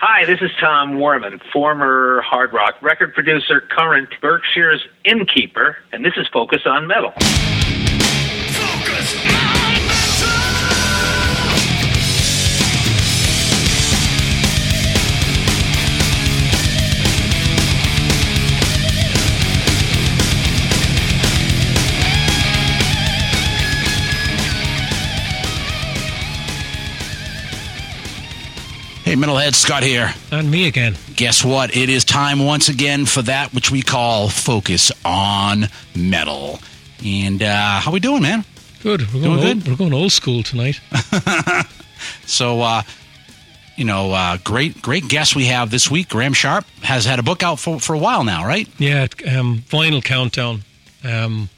Hi, this is Tom Warman, former hard rock record producer, current Berkshire's innkeeper, and this is Focus on Metal. Metalhead, Scott here. And me again. Guess what? It is time once again for that which we call Focus on Metal. And uh, how we doing, man? Good. We're Doing going, old, good? we're going old school tonight. So, uh, you know, uh, great, great guest we have this week. Graham Sharp has had a book out for, for a while now, right? yeah, um, Vinyl Countdown. Um,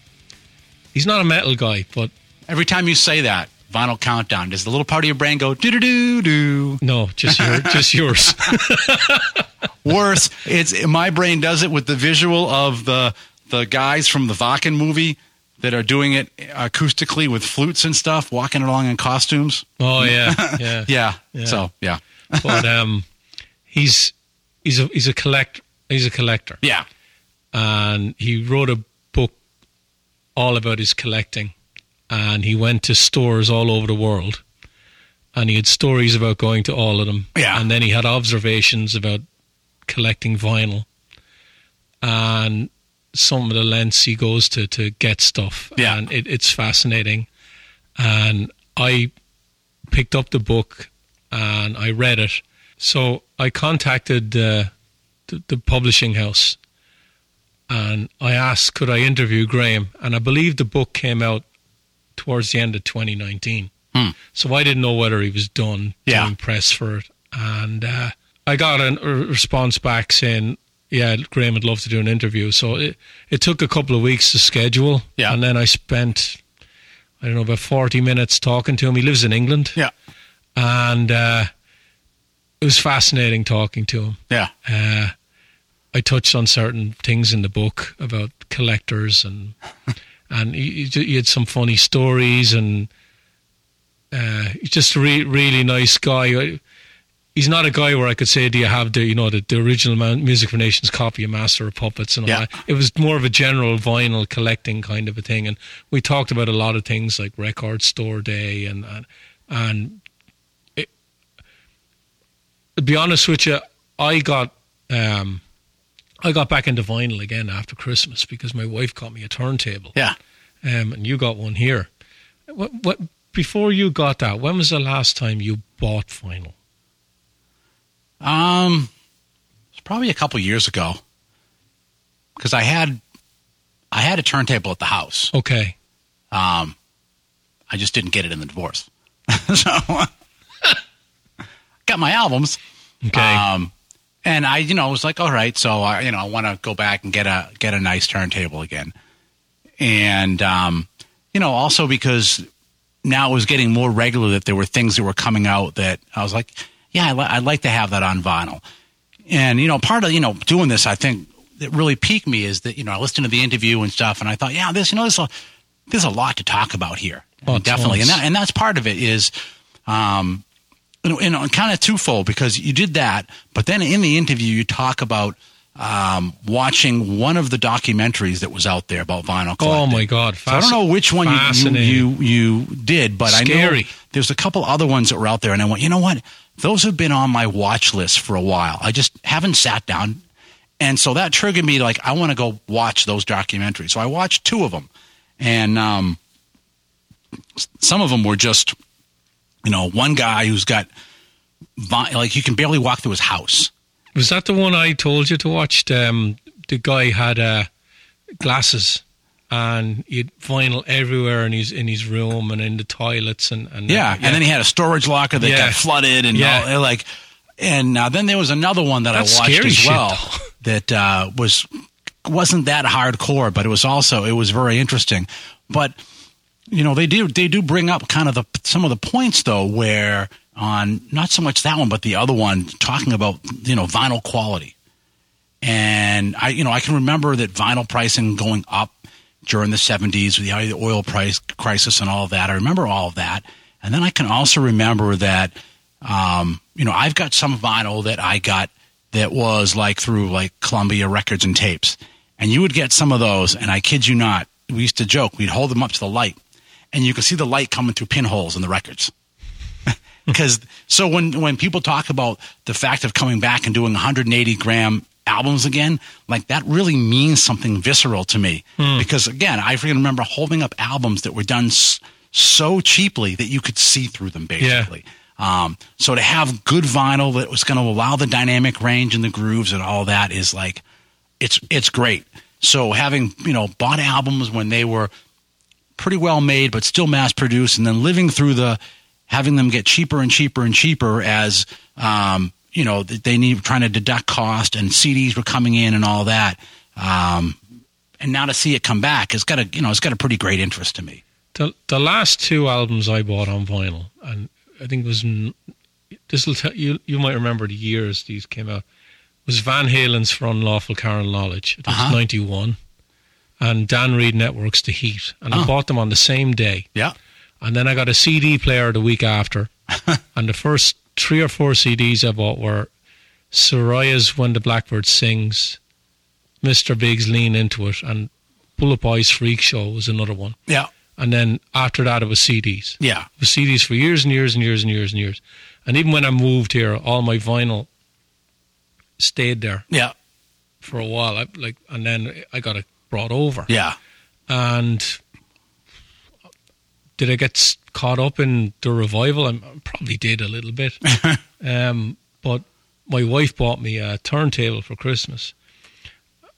he's not a metal guy, but Every time you say that, Vinyl Countdown, does the little part of your brain go do do do do? no, just your, just yours. Worse, it's my brain does it with the visual of the the guys from the Wacken movie that are doing it acoustically with flutes and stuff, walking along in costumes. Oh yeah, yeah. Yeah. Yeah. So yeah. But um, he's he's a he's a collect he's a collector, Yeah. and he wrote a book all about his collecting, and he went to stores all over the world, and he had stories about going to all of them. Yeah. and then he had observations about collecting vinyl, and some of the lengths he goes to to get stuff. Yeah. and it, it's fascinating. And I picked up the book and I read it. So I contacted uh, the, the publishing house and I asked, could I interview Graham? And I believe the book came out towards the end of 2019. Hmm. So I didn't know whether he was done Yeah. doing press for it. And uh, I got a response back saying, yeah, Graham would love to do an interview. So it, it took a couple of weeks to schedule. Yeah. And then I spent, I don't know, about 40 minutes talking to him. He lives in England. Yeah. And uh, it was fascinating talking to him. Yeah. Uh, I touched on certain things in the book about collectors and and he, he had some funny stories and uh, he's just a re- really nice guy. He's not a guy where I could say, "Do you have the you know the, the original Man- Music for Nations copy of Master of Puppets?" and all Yeah. that. It was more of a general vinyl collecting kind of a thing, and we talked about a lot of things like Record Store Day and and, and it, to be honest with you, I got um, I got back into vinyl again after Christmas because my wife got me a turntable, Yeah. um, and you got one here. What, what before you got that? When was the last time you bought vinyl? Um, it's probably a couple years ago because I had I had a turntable at the house. Okay, Um, I just didn't get it in the divorce, so got my albums. okay, Um, and I, you know, was like, all right, so I, you know, I want to go back and get a get a nice turntable again, and um, you know, also because now it was getting more regular that there were things that were coming out that I was like, yeah, I li- I'd like to have that on vinyl, and you know, part of you know doing this, I think that really piqued me is that you know I listened to the interview and stuff, and I thought, yeah, this, you know, there's a there's a lot to talk about here, Oh, definitely, and that and that's part of it is. Um, you know, know, kind of twofold because you did that, but then in the interview you talk about um, watching one of the documentaries that was out there about vinyl collecting. oh my God, So I don't know which one you, you you you did, but I know there's a couple other ones that were out there, and I went, you know what? Those have been on my watch list for a while. I just haven't sat down, and so that triggered me. Like I want to go watch those documentaries. So I watched two of them, and um, some of them were just, you know, one guy who's got like you can barely walk through his house. Was that the one I told you to watch? Um, the guy had uh, glasses and he had vinyl everywhere in his in his room and in the toilets and, and Yeah, and then he had a storage locker that Yeah. got flooded, and Yeah. all, like, and uh, then there was another one that That's I watched as well though. that uh, was wasn't that hardcore, but it was also it was very interesting. But you know, they do they do bring up kind of the some of the points though, where on not so much that one, but the other one talking about you know vinyl quality. And I, you know, I can remember that vinyl pricing going up during the 70s with the oil price crisis and all of that. I remember all of that. And then I can also remember that, um, you know, I've got some vinyl that I got that was like through like Columbia Records and Tapes, and you would get some of those, and I kid you not, we used to joke, we'd hold them up to the light, and you can see the light coming through pinholes in the records. Because so when when people talk about the fact of coming back and doing 180 gram albums again, like that really means something visceral to me. Because again, I freaking remember holding up albums that were done s- so cheaply that you could see through them, basically. Um, so to have good vinyl that was going to allow the dynamic range and the grooves and all that is like, it's it's great. So having you know bought albums when they were pretty well made but still mass produced, and then living through the having them get cheaper and cheaper and cheaper as um, you know they need trying to deduct cost and CDs were coming in and all that. Um, and now to see it come back, it's got a you know it's got a pretty great interest to me. The the last two albums I bought on vinyl, and I think it was this will tell you you might remember the years these came out. Was Van Halen's for Unlawful Carnal Knowledge? It was Uh-huh. ninety one, and Dan Reed Networks The Heat, and I Oh. bought them on the same day. Yeah, And then I got a CD player the week after, and the first three or four CDs I bought were Saraya's When the Blackbird Sings, Mr. Big's Lean Into It, and Bullet Boy's Freak Show was another one. yeah, And then after that, it was CDs. yeah, It was CDs for years and years and years and years and years. And even when I moved here, all my vinyl stayed there yeah, for a while. I, like, and then I got it brought over. yeah. And did I get caught up in the revival? I probably did a little bit. um, but my wife bought me a turntable for Christmas.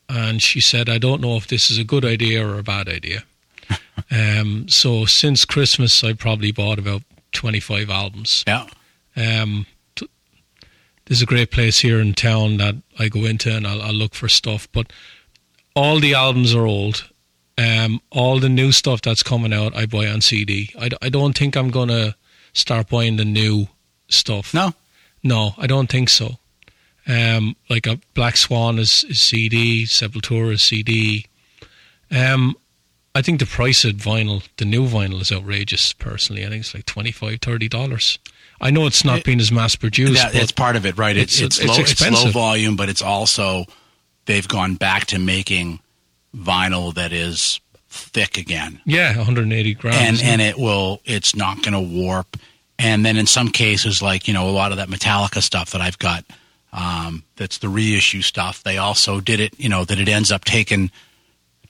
And she said, I don't know if this is a good idea or a bad idea. um, so since Christmas, I probably bought about 25 albums. Yeah. Um, t- there's a great place here in town that I go into and I'll, I'll look for stuff. But all the albums are old. Um, all the new stuff that's coming out, I buy on CD. I don't think I'm going to start buying the new stuff. No. No, I don't think so. Um, like a Black Swan is, is CD, Sepultura is CD. Um, I think the price of vinyl, the new vinyl, is outrageous. Personally, I think it's like 25 dollars. I know it's not It- being as mass produced. That, it's part of it, right? It's it's- it's, it's low, it's low volume, but it's also they've gone back to making vinyl that is thick again, yeah, 180 grams. and and it will it's not going to warp. And then in some cases, like you know, a lot of that Metallica stuff that I've got, um, that's the reissue stuff. They also did it, you know, that it ends up taking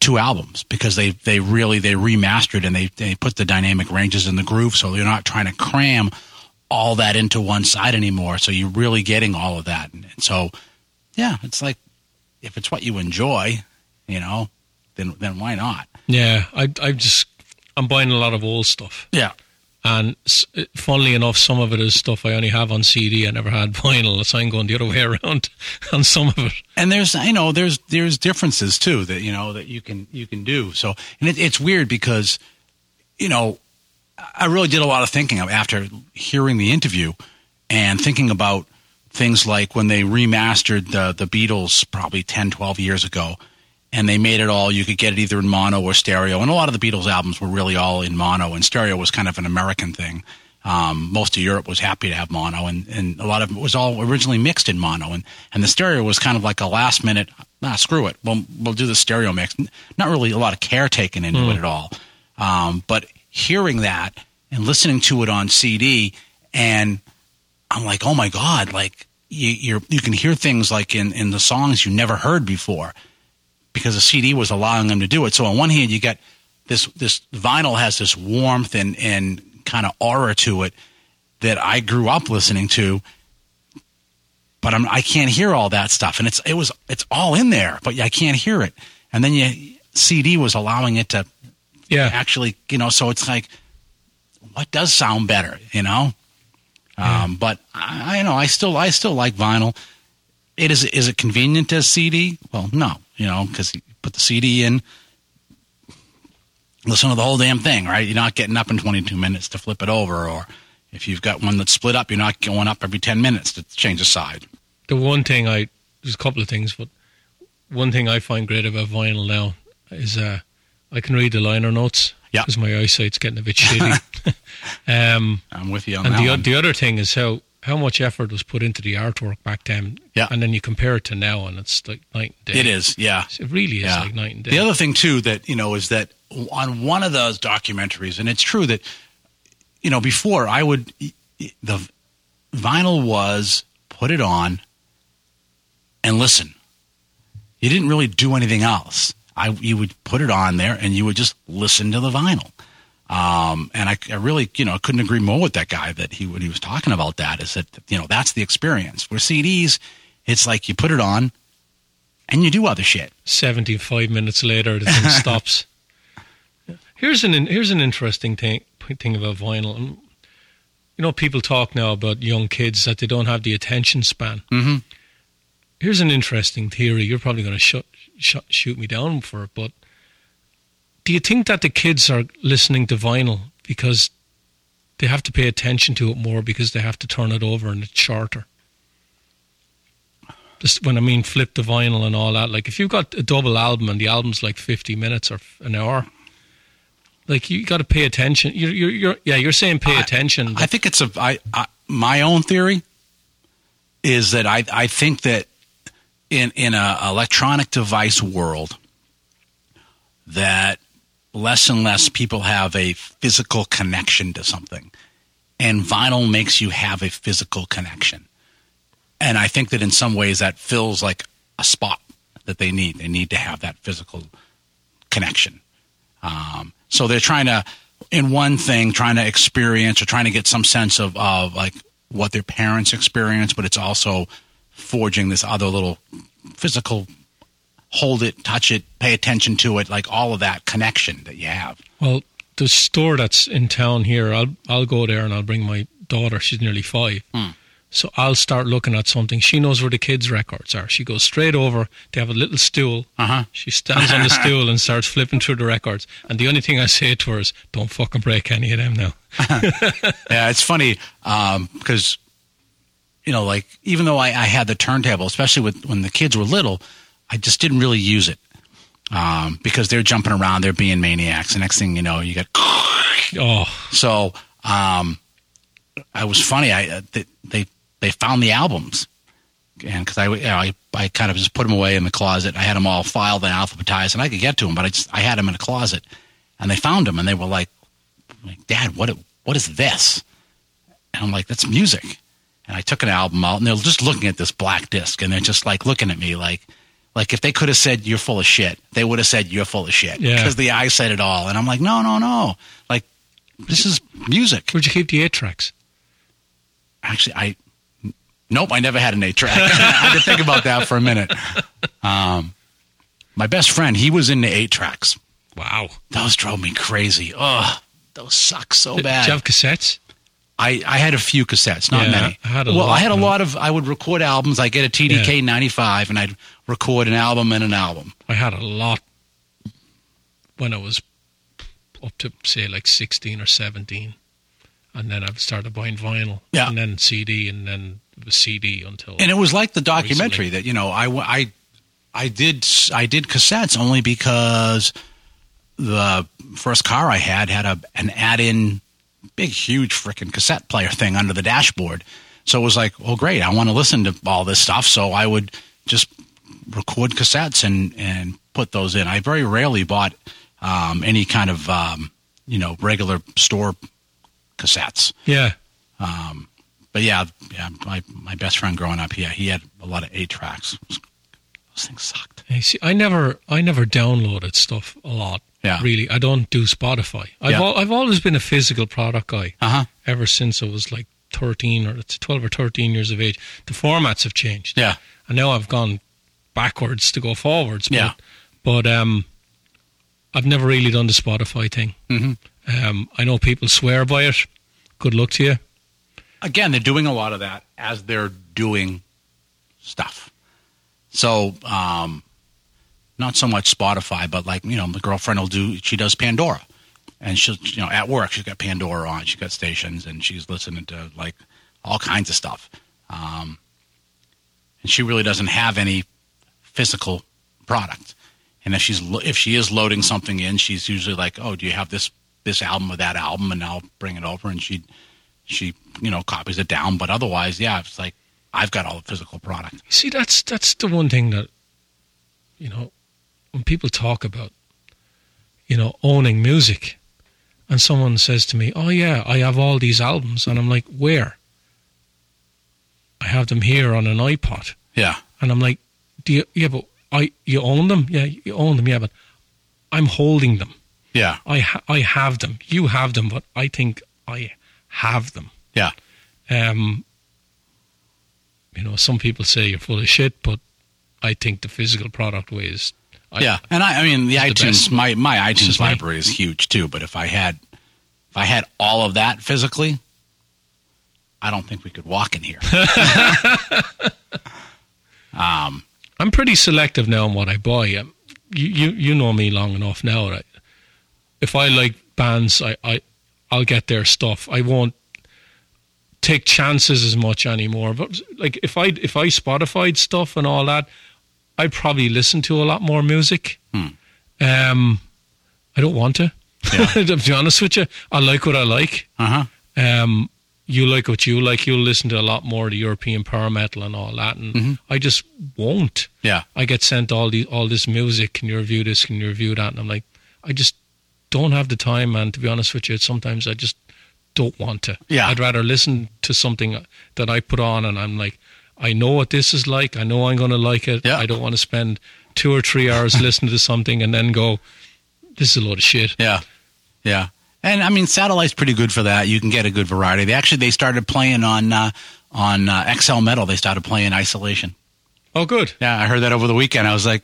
two albums because they they really they remastered and they they put the dynamic ranges in the groove, so you're not trying to cram all that into one side anymore. So you're really getting all of that, and so yeah, it's like if it's what you enjoy, you know, then then why not? yeah, I I just I'm buying a lot of old stuff, Yeah, and funnily enough, some of it is stuff I only have on CD. I never had vinyl, so I'm going the other way around on some of it. and there's I know there's there's differences too that you know that you can you can do so and it, it's weird because you know i really did a lot of thinking after hearing the interview and thinking about things like when they remastered the the beatles probably 10 12 years ago and they made it all you could get it either in mono or stereo and a lot of the beatles albums were really all in mono and stereo was kind of an american thing um, most of Europe was happy to have mono, and, and a lot of it was all originally mixed in mono, and, and the stereo was kind of like a last minute, ah, screw it, we'll, we'll do the stereo mix. Not really a lot of care taken into it at all. Um, but hearing that and listening to it on CD, and I'm like, oh my God, like you, you're, you can hear things like in, in the songs you never heard before because the CD was allowing them to do it. So on one hand, you get this this vinyl has this warmth and and kind of aura to it that I grew up listening to, but I'm I can't hear all that stuff, and it's it was it's all in there, but I can't hear it. And then you CD was allowing it to Yeah, actually, you know, so it's like, what does sound better, you know? Um, but I, I know I still I still like vinyl. It is is it convenient as CD? Well, no, you know, because you put the CD in, listen to the whole damn thing, right? You're not getting up in 22 minutes to flip it over, or if you've got one that's split up, you're not going up every 10 minutes to change the side. the one thing I there's a couple of things, but one thing I find great about vinyl now is uh, I can read the liner notes. Yeah. because my eyesight's getting a bit shitty. um, I'm with you on and that the the other thing is how how much effort was put into the artwork back then. Yeah. And then you compare it to now, and it's like night and day. It is, yeah. It really is Yeah. like night and day. The other thing too that you know is that on one of those documentaries, and it's true that you know before I would the vinyl was put it on and listen. You didn't really do anything else. I you would put it on there and you would just listen to the vinyl. Um, and I, I really, you know, couldn't agree more with that guy that he when he was talking about that is that you know that's the experience. For CDs, it's like you put it on and you do other shit. 75 minutes later, the thing stops. Here's an here's an interesting thing thing about vinyl. You know, people talk now about young kids that they don't have the attention span. Mm-hmm. Here's an interesting theory. You're probably going to shut, shut, shoot me down for it, but do you think that the kids are listening to vinyl because they have to pay attention to it more because they have to turn it over and it's shorter? Just when I mean flip the vinyl and all that, like if you've got a double album and the album's like 50 minutes or an hour, like you got to pay attention. You're, you're, you're, yeah, you're saying pay I- attention. I think it's a I, I my own theory is that I I think that in in a electronic device world that less and less people have a physical connection to something. And vinyl makes you have a physical connection. And i think that in some ways that fills like a spot that they need. They need to have that physical connection. Um, so they're trying to in one thing trying to experience or trying to get some sense of, of like what their parents experience but it's also forging this other little physical hold it touch it pay attention to it like all of that connection that you have Well, the store that's in town here, I'll I'll go there and I'll bring my daughter. She's nearly five, so I'll start looking at something. She knows where the kids' records are. She goes straight over. They have a little stool. uh-huh She stands on the stool and starts flipping through the records. And the only thing I say to her is, "Don't fucking break any of them now." yeah it's funny um, because you know like even though I, I had the turntable especially with when the kids were little i just didn't really use it um, because they're jumping around they're being maniacs the next thing you know you get Oh, So um, I was funny. I uh, they, they they found the albums, and because I, you know, I I kind of just put them away in the closet. I had them all filed and alphabetized, and I could get to them, but I just I had them in a closet, and they found them, and they were like, like Dad, what what is this? And I'm like, that's music. And I took an album out, and they're just looking at this black disc, and they're just like looking at me like. Like if they could have said you're full of shit, they would have said you're full of shit Yeah. because the eye said it all. And I'm like, no, no, no. Like this is music. where'd you keep the eight tracks? Actually, I nope, I never had an eight track. I had to think about that for a minute. Um, my best friend, he was into eight tracks. Wow. Those drove me crazy. Ugh, those suck so bad. Did you have cassettes? I, I had a few cassettes, not Yeah, many. I had a well, lot, I had a lot of. I would record albums. I get a TDK Yeah. 95, and I'd record an album and an album. I had a lot when I was up to say like sixteen or seventeen, and then I started buying vinyl, Yeah. and then CD, and then was CD until And it was like the documentary Recently. that you know I, I I did I did cassettes only because the first car I had had a an add-in big huge freaking cassette player thing under the dashboard. So it was like, oh great, I want to listen to all this stuff. So I would just record cassettes and and put those in. I very rarely bought um, any kind of um, you know regular store cassettes. yeah. But yeah, yeah, my my best friend growing up, yeah, he had a lot of eight tracks. Those things sucked. You see, I never, I never downloaded stuff a lot. Yeah. Really, I don't do Spotify. I've, Yeah. al- I've always been a physical product guy Uh huh. ever since I was like thirteen or it's twelve or thirteen years of age. The formats have changed. Yeah. and now I've gone backwards to go forwards. But, Yeah. but um, I've never really done the Spotify thing. Mhm. Um, I know people swear by it. Good luck to you. Again, they're doing a lot of that as they're doing stuff. So, um, not so much Spotify, but like you know, my girlfriend will do. She does Pandora, and she'll you know at work she's got Pandora on. She's got stations, and she's listening to like all kinds of stuff. Um, and she really doesn't have any physical product. And if she's if she is loading something in, she's usually like, "Oh, do you have this this album or that album?" And I'll bring it over, and she she you know copies it down. But otherwise, yeah, it's like I've got all the physical product. See, that's that's the one thing that you know when people talk about you know owning music, and someone says to me, "Oh yeah, I have all these albums," and I'm like, "Where?" I have them here on an iPod, Yeah, and I'm like, "Do you? Yeah, but I you own them? Yeah, you own them. Yeah, but I'm holding them. yeah, I ha- I have them. You have them, but I think I have them." yeah, Um, you know, some people say you're full of shit, but I think the physical product weighs. I, yeah. And I, I mean, the It's the iTunes, my my iTunes library is huge too. But if I had if I had all of that physically, I don't think we could walk in here. um, I'm pretty selective now on what I buy. Um, you, you you know me long enough now. Right? If I like bands, I, I I'll get their stuff. I won't take chances as much anymore. But like if I if I Spotify stuff and all that, I'd probably listen to a lot more music. Hmm. Um, I don't want to. Yeah. to be honest with you, I like what I like. uh huh. um, you like what you like. You'll listen to a lot more of the European power metal and all that, and Mm-hmm. I just won't. Yeah, I get sent all the all this music. Can you review this? Can you review that? And I'm like, I just don't have the time, man. To be honest with you, sometimes I just don't want to. Yeah. I'd rather listen to something that I put on, and I'm like, I know what this is like. I know I'm going to like it. Yeah. I don't want to spend two or three hours listening to something and then go, this is a load of shit. yeah, yeah. And I mean, satellite's pretty good for that. You can get a good variety. They actually they started playing on uh, on uh, XL Metal. They started playing Isolation. Oh, good. Yeah, I heard that over the weekend. I was like,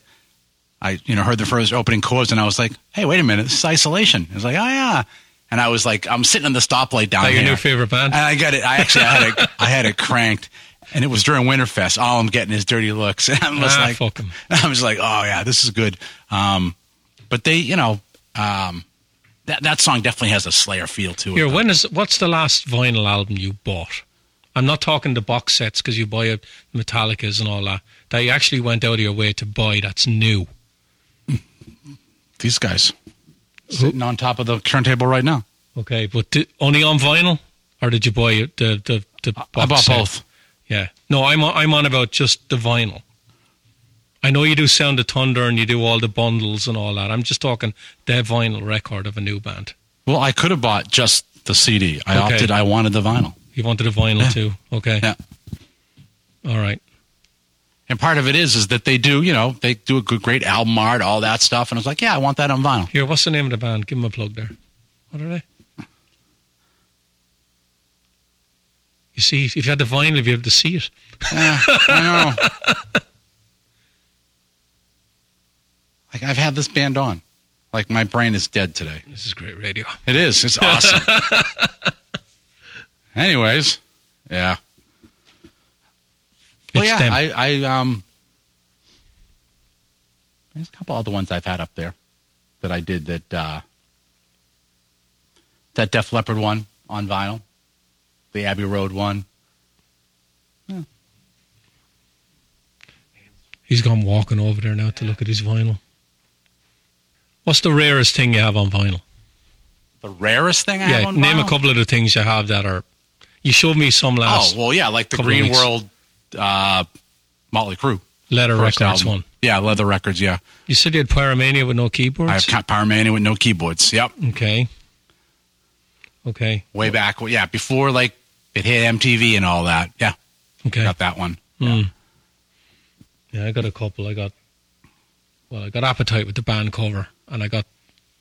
I you know heard the first opening chords, and I was like, hey, wait a minute, this is Isolation. I was like, oh yeah, and I was like, I'm sitting in the stoplight down Like here, your new favorite band? and I got it. I actually I had it I had it cranked, and it was during Winterfest. All I'm getting is dirty looks, and I'm just ah, like, fuck 'em. I was like, oh yeah, this is good. Um, but they, you know, um, that that song definitely has a Slayer feel to it. Here, when is what's the last vinyl album you bought? I'm not talking the box sets because you buy a Metallicas and all that. That you actually went out of your way to buy. That's new. These guys sitting on top of the turntable right now. Okay, but di- only on vinyl, or did you buy the the the box I bought set? both. Yeah. No, I'm on, I'm on about just the vinyl. I know you do Sound of Thunder and you do all the bundles and all that. I'm just talking the vinyl record of a new band. Well, I could have bought just the CD. I Okay. opted. I wanted the vinyl. You wanted a vinyl Yeah. too? Okay. Yeah. All right. And part of it is is that they do, you know, they do a good, great album art, all that stuff. And I was like, yeah, I want that on vinyl. Here, what's the name of the band? Give them a plug there. What are they? You see, if you had the vinyl, you'd be able to see it. Yeah, I know. Like I've had this band on. Like my brain is dead today. This is great radio. It is. It's awesome. Anyways, yeah. Well, It's yeah. them. I, I um. There's a couple other ones I've had up there that I did that. uh That Def Leppard one on vinyl, the Abbey Road one. He's gone walking over there now to look at his vinyl. What's the rarest thing you have on vinyl? The rarest thing I yeah, have on name vinyl? a couple of the things you have that are. You showed me some last Oh well, yeah, like the Green. World, uh, Motley Crue leather records album. one. Yeah, Leather Records. Yeah, You said you had Pyromania with no keyboards. I have Ca- Pyromania with no keyboards. Yep, okay. Okay. way back. well, Yeah, before like it hit MTV and all that. Yeah, Okay. got that one. Hmm. Yeah, I got a couple. I got well, I got Appetite with the band cover, and I got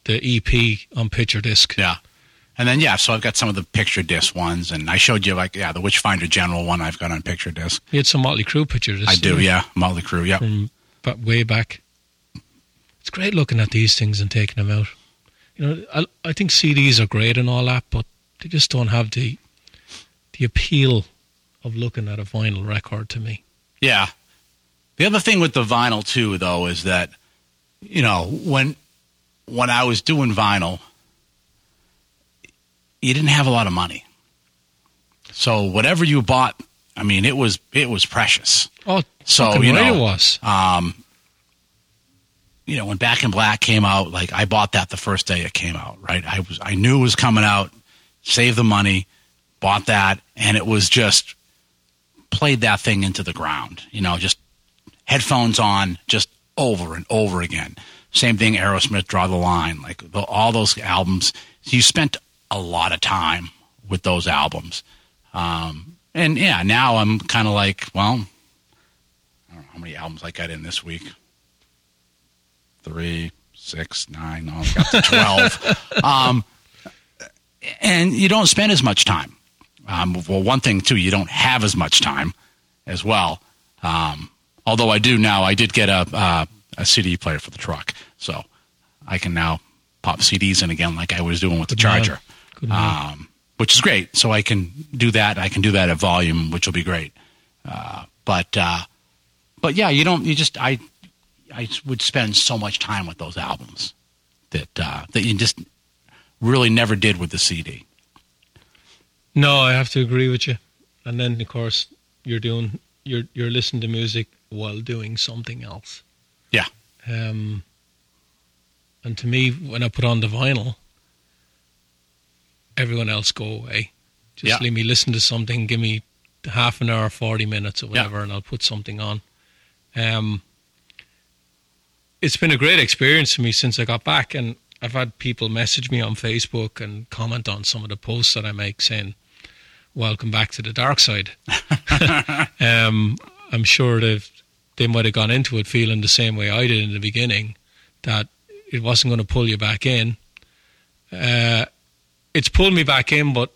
the EP on picture disc. Yeah. And then yeah, so I've got some of the picture disc ones, and I showed you like yeah, the Witchfinder General one I've got on picture disc. You had some Motley Crue picture disc. I do, yeah, Motley Crue, yeah. From ba- way back. It's great looking at these things and taking them out. You know, I, I think CDs are great and all that, but they just don't have the the appeal of looking at a vinyl record to me. Yeah. The other thing with the vinyl too, though, is that you know when when I was doing vinyl, you didn't have a lot of money, so whatever you bought, I mean, it was it was precious. Oh, So you know, it was. um, you know, when Back in Black came out, like I bought that the first day it came out. Right, I was I knew it was coming out. Save the money, bought that, and it was just played that thing into the ground. You know, just headphones on, just over and over again. Same thing, Aerosmith, Draw the Line, like the, all those albums. You spent a lot of time with those albums. Um, and yeah, now I'm kind of like, well, I don't know how many albums I got in this week. Three, six, nine, no, I got to 12. um, and you don't spend as much time. Um, well, one thing too, you don't have as much time as well. Um, although I do now, I did get a uh, a CD player for the truck, so I can now pop CDs in again like I was doing with Good the charger, man. Good man. um, which is great. So I can do that. I can do that at volume, which will be great. Uh, but uh, but yeah, you don't. You just I I would spend so much time with those albums that uh, that you just really never did with the CD. No, I have to agree with you. And then, of course, you're doing you're you're listening to music while doing something else. Yeah. Um, and to me, when I put on the vinyl, everyone else go away. Just Yeah. let me listen to something. Give me half an hour, forty minutes, or Yeah. whatever, and I'll put something on. Um, it's been a great experience for me since I got back, and I've had people message me on Facebook and comment on some of the posts that I make saying, "Welcome back to the dark side." um, I'm sure they've they might have gone into it feeling the same way I did in the beginning, that it wasn't going to pull you back in. Uh, it's pulled me back in, but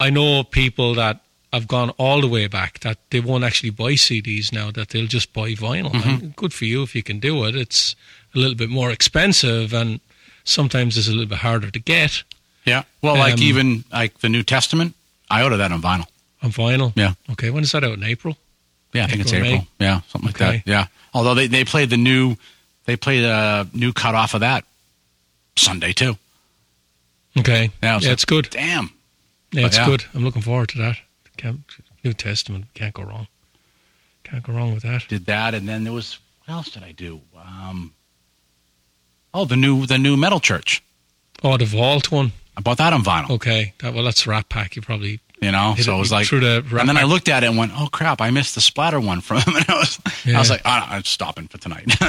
I know people that have gone all the way back that they won't actually buy CDs now; that they'll just buy vinyl. And good for you if you can do it. It's a little bit more expensive, and sometimes it's a little bit harder to get Yeah. Well, like Um, even like the New Testament, I ordered that on vinyl. on vinyl. Yeah. Okay, when is that out in April? Yeah, I think it's April, May? Yeah, something like that. Yeah. Although they, they played the new they played a new cut off of that Sunday too. Okay, Yeah, yeah, like, it's good. Damn. Yeah, But it's yeah. good. I'm looking forward to that. Can't, New Testament can't go wrong. Can't go wrong with that. Did that and then there was what else did I do? Um Oh, the new the new metal church. Oh, the Vault one. I bought that on vinyl. Okay, that well, that's Rat Pak. You probably You know, hit so it was like through the and then I looked at it and went, "Oh crap! I missed the splatter one from him." And I was, I was like, oh, "I'm stopping for tonight."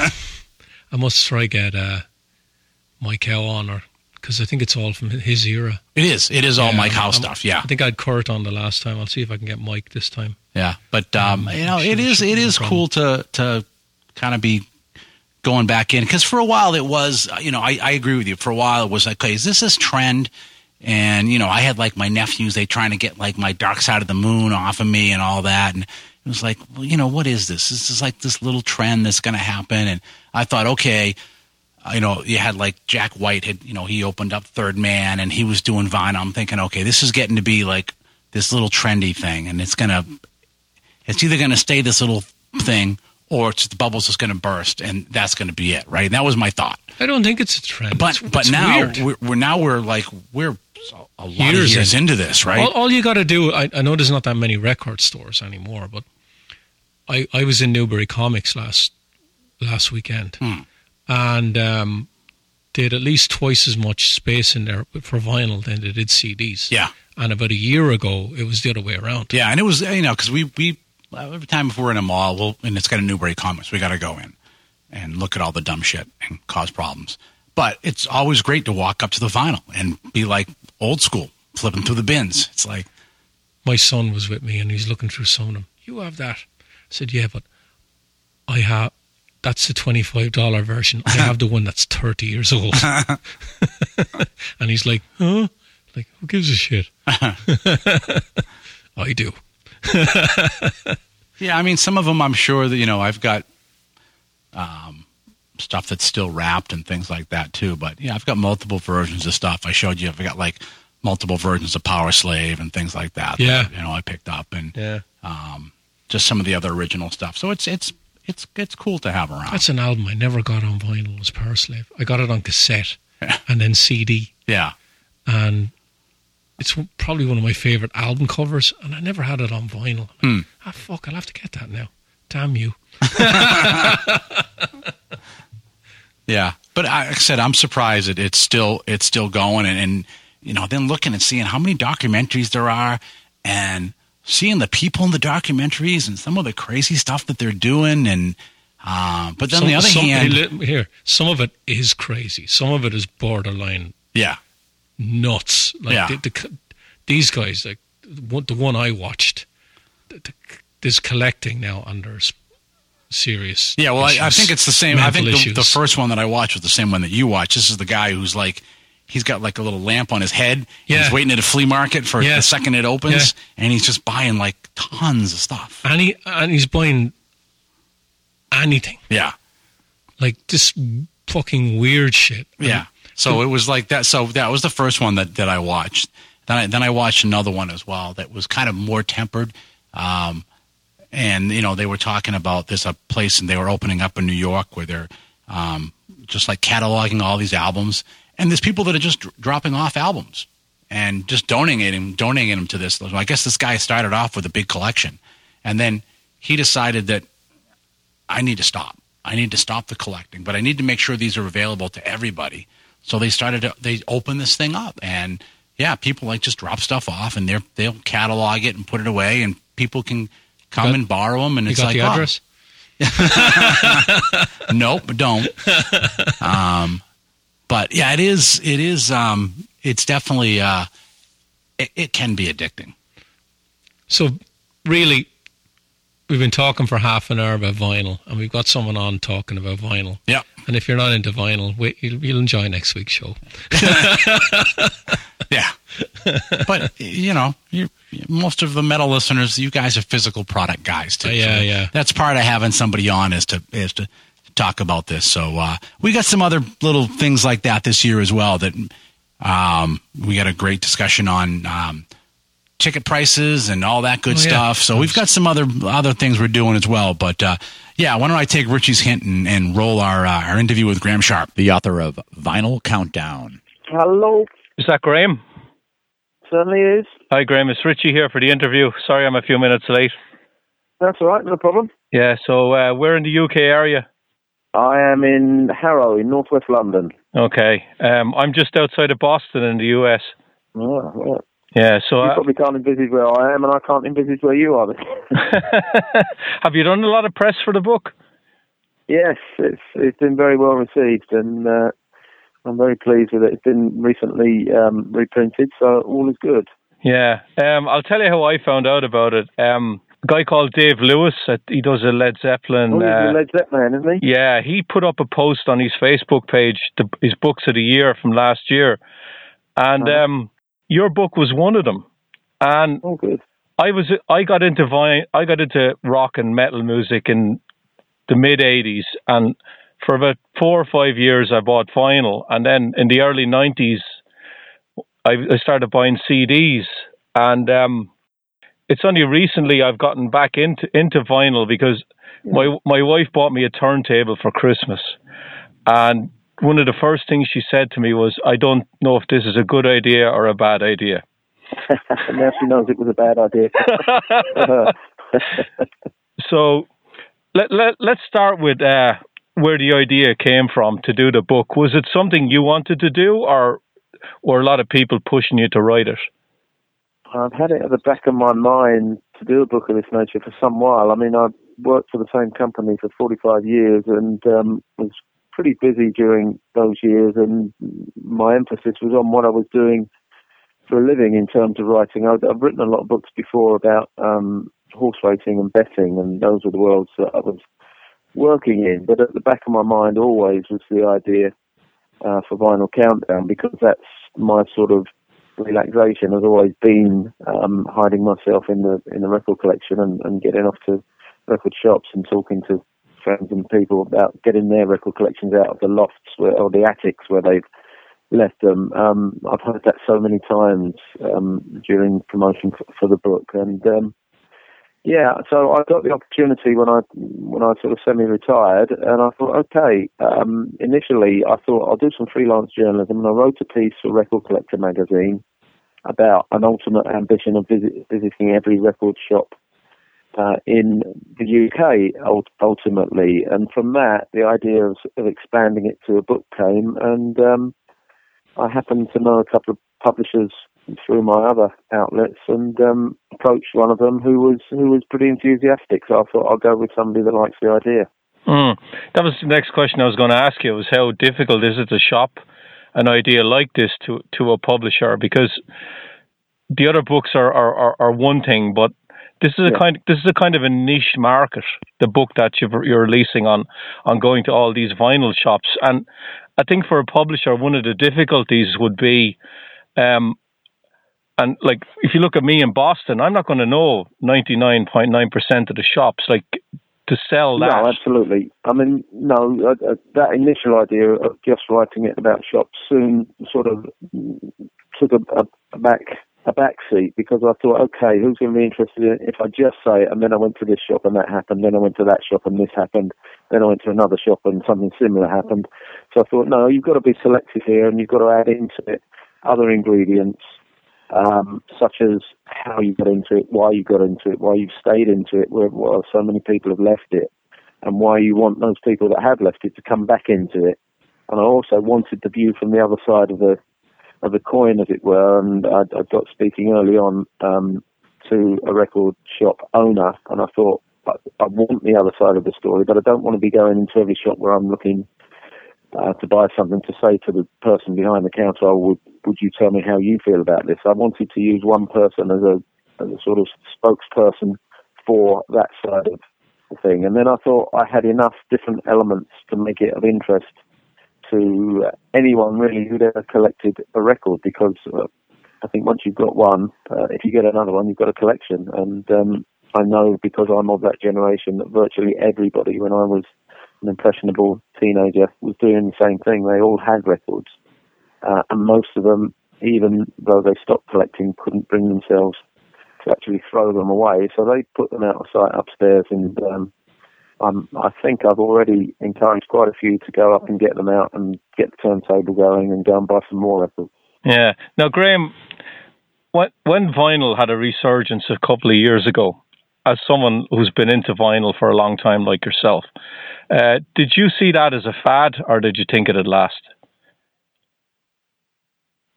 I must try get uh, Mike Howe on, or because I think it's all from his era. it is. It is all Yeah, Mike I'm- stuff. Yeah, I think I had Kurt on the last time. I'll see if I can get Mike this time. Yeah, but um, you know, sure it is it is cool to to kind of be going back in because for a while it was you know I, I agree with you. For a while it was like okay is this this trend? And you know I had like my nephews they trying to get like my Dark Side of the Moon off of me and all that. And it was like well you know what is this? This is like this little trend that's going to happen. And I thought okay uh, you know, you had like Jack White had, you know, he opened up Third Man and he was doing vinyl. I'm thinking, okay, this is getting to be like this little trendy thing, and it's gonna, it's either gonna stay this little thing or it's the bubble's just gonna burst, and that's gonna be it, right? And that was my thought. I don't think it's a trend. But It's- but it's now we're, we're now we're like we're a lot Years of years in. into this, right? All, all you got to do, I, I know there's not that many record stores anymore, but I, I was in Newbury Comics last last weekend, Hmm. and um, they had at least twice as much space in there for vinyl than they did CDs. yeah, And about a year ago, it was the other way around. yeah, and it was you know because we we every time if we're in a mall, we'll, and it's got a Newbury Comics, we got to go in and look at all the dumb shit and cause problems. But it's always great to walk up to the vinyl and be like old school, flipping through the bins. It's like, My son was with me, and he's looking through some of them. You have that? I said, yeah, but I have. That's the twenty-five dollar version. I have the one that's thirty years old. and he's like, huh? Like, who gives a shit? I do. yeah, I mean, some of them I'm sure that, you know, I've got um, stuff that's still wrapped and things like that too. But yeah, I've got multiple versions of stuff. I showed you, I've got like multiple versions of Powerslave and things like that. Yeah. That, you know, I picked up and Yeah. um, just some of the other original stuff. So it's, it's, it's, it's cool to have around. That's an album I never got on vinyl. Was Powerslave. I got it on cassette and then CD, yeah. and it's probably one of my favorite album covers. And I never had it on vinyl. Hmm. Ah, fuck! I'll have to get that now. Damn you. Yeah, but I, like I said, I'm surprised that it's still it's still going, and, and you know, then looking and seeing how many documentaries there are and seeing the people in the documentaries and some of the crazy stuff that they're doing. And, uh, but then some, the other some, hand, here, some of it is crazy. Some of it is borderline yeah, nuts. Like Yeah. the, the, these guys, like the one I watched, the, the, there's collecting now under serious. Yeah, well, I, I think it's the same. I think the, the first one that I watched was the same one that you watched. This is the guy who's like, he's got like a little lamp on his head. Yeah. He's waiting at a flea market for Yeah. the second it opens, Yeah. and he's just buying like tons of stuff. and he and he's buying anything Yeah, like this fucking weird shit. yeah. So it was like that. So that was the first one that, that I watched. Then I, then I watched another one as well that was kind of more tempered. Um, and you know they were talking about there's a place and they were opening up in New York where they're um, just like cataloging all these albums, and there's people that are just dr- dropping off albums and just donating them, donating them to this. I guess this guy started off with a big collection, and then he decided that I need to stop. I need to stop the collecting, but I need to make sure these are available to everybody. So they started to they open this thing up, and yeah, people like just drop stuff off, and they they'll catalog it and put it away, and people can come got- and borrow them. And it's got like, the oh, address? nope, don't. um, but yeah, it is. It is. Um, it's definitely. Uh, it, it can be addicting. So really, we've been talking for half an hour about vinyl, and we've got someone on talking about vinyl. Yeah. And if you're not into vinyl, wait, you'll, you'll enjoy next week's show. Yeah. but you know, you most of the metal listeners, you guys are physical product guys too. Uh, yeah, So yeah. That's part of having somebody on is to is to talk about this. So uh, we got some other little things like that this year as well. That um, we got a great discussion on. Um, ticket prices and all that good Oh, yeah. stuff so we've got some other other things we're doing as well but uh, yeah why don't i take richie's hint and, and roll our uh, our interview with graham sharp the author of Vinyl Countdown. Hello, Is that Graham? certainly is. Hi, Graham. It's Richie here for the interview. Sorry, I'm a few minutes late. That's all right, no problem. Yeah, so uh, we're in the UK area. I am in Harrow, in northwest London. Okay. Um, I'm just outside of Boston in the US. Oh, well, Yeah, so you uh, probably can't envisage where I am, and I can't envisage where you are. have you done a lot of press for the book? yes, it's it's been very well received, and uh, I'm very pleased with it. It's been recently um, reprinted, so all is good. Yeah. Um, I'll tell you how I found out about it. Um, a guy called Dave Lewis, uh, he does a Led Zeppelin. Oh, he's uh, a Led Zeppelin, isn't he? Yeah, he put up a post on his Facebook page, the, his books of the year from last year, and Uh-huh. Your book was one of them. And Oh, good. I was I got into vi- I got into rock and metal music in the mid '80s, and for about four or five years I bought vinyl, and then in the early '90s I, I started buying CDs, and um, it's only recently I've gotten back into into vinyl because my my wife bought me a turntable for Christmas, and one of the first things she said to me was, "I don't know if this is a good idea or a bad idea." now she knows it was a bad idea. so let, let, let's start with uh, where the idea came from to do the book. Was it something you wanted to do, or or a lot of people pushing you to write it? I've had it at the back of my mind to do a book of this nature for some while. I mean, I've worked for the same company for 45 years and um, was pretty busy during those years, and my emphasis was on what I was doing for a living in terms of writing. I've, I've written a lot of books before about um, horse racing and betting, and those were the worlds that I was working in. But at the back of my mind always was the idea uh, for Vinyl Countdown because that's my sort of relaxation has always been um, hiding myself in the in the record collection and, and getting off to record shops and talking to friends and people about getting their record collections out of the lofts where, or the attics where they've left them. Um, I've heard that so many times um, during promotion for, for the book, and um, yeah, so I got the opportunity when I when I sort of semi-retired, and I thought, okay. Um, initially, I thought I'll do some freelance journalism, and I wrote a piece for Record Collector magazine about an ultimate ambition of visit, visiting every record shop uh, in the UK ultimately, and from that, the idea of, of expanding it to a book came, and um, I happened to know a couple of publishers through my other outlets and um, approached one of them who was who was pretty enthusiastic. So I thought I'll go with somebody that likes the idea. Mm. That was the next question I was going to ask you. Was how difficult is it to shop an idea like this to to a publisher? Because the other books are are, are, are one thing, but this is a yeah. kind. This is a kind of a niche market. The book that you're releasing on on going to all these vinyl shops, and I think for a publisher, one of the difficulties would be um, and like, if you look at me in Boston, I'm not going to know 99.9% of the shops. Like, to sell that. No, absolutely. I mean, no, uh, that initial idea of just writing it about shops soon sort of took a, a back a back seat because I thought, okay, who's going to be interested in if I just say it? And then I went to this shop and that happened. Then I went to that shop and this happened. Then I went to another shop and something similar happened. So I thought, no, you've got to be selective here and you've got to add into it other ingredients um, such as how you got into it, why you got into it, why you've stayed into it, where well, so many people have left it, and why you want those people that have left it to come back into it. And I also wanted the view from the other side of the of the coin, as it were. And I, I got speaking early on um, to a record shop owner, and I thought I, I want the other side of the story, but I don't want to be going into every shop where I'm looking uh, to buy something to say to the person behind the counter, oh, would, would you tell me how you feel about this? I wanted to use one person as a, as a sort of spokesperson for that side of the thing. And then I thought I had enough different elements to make it of interest to anyone really who'd ever collected a record because uh, I think once you've got one, uh, if you get another one, you've got a collection. And um, I know because I'm of that generation that virtually everybody, when I was an impressionable teenager, was doing the same thing. They all had records, uh, and most of them, even though they stopped collecting, couldn't bring themselves to actually throw them away. So they put them out of sight upstairs, and um, I'm, I think I've already encouraged quite a few to go up and get them out and get the turntable going and go and buy some more records. Yeah. Now, Graham, when, when vinyl had a resurgence a couple of years ago, as someone who's been into vinyl for a long time, like yourself, uh, did you see that as a fad, or did you think it'd last?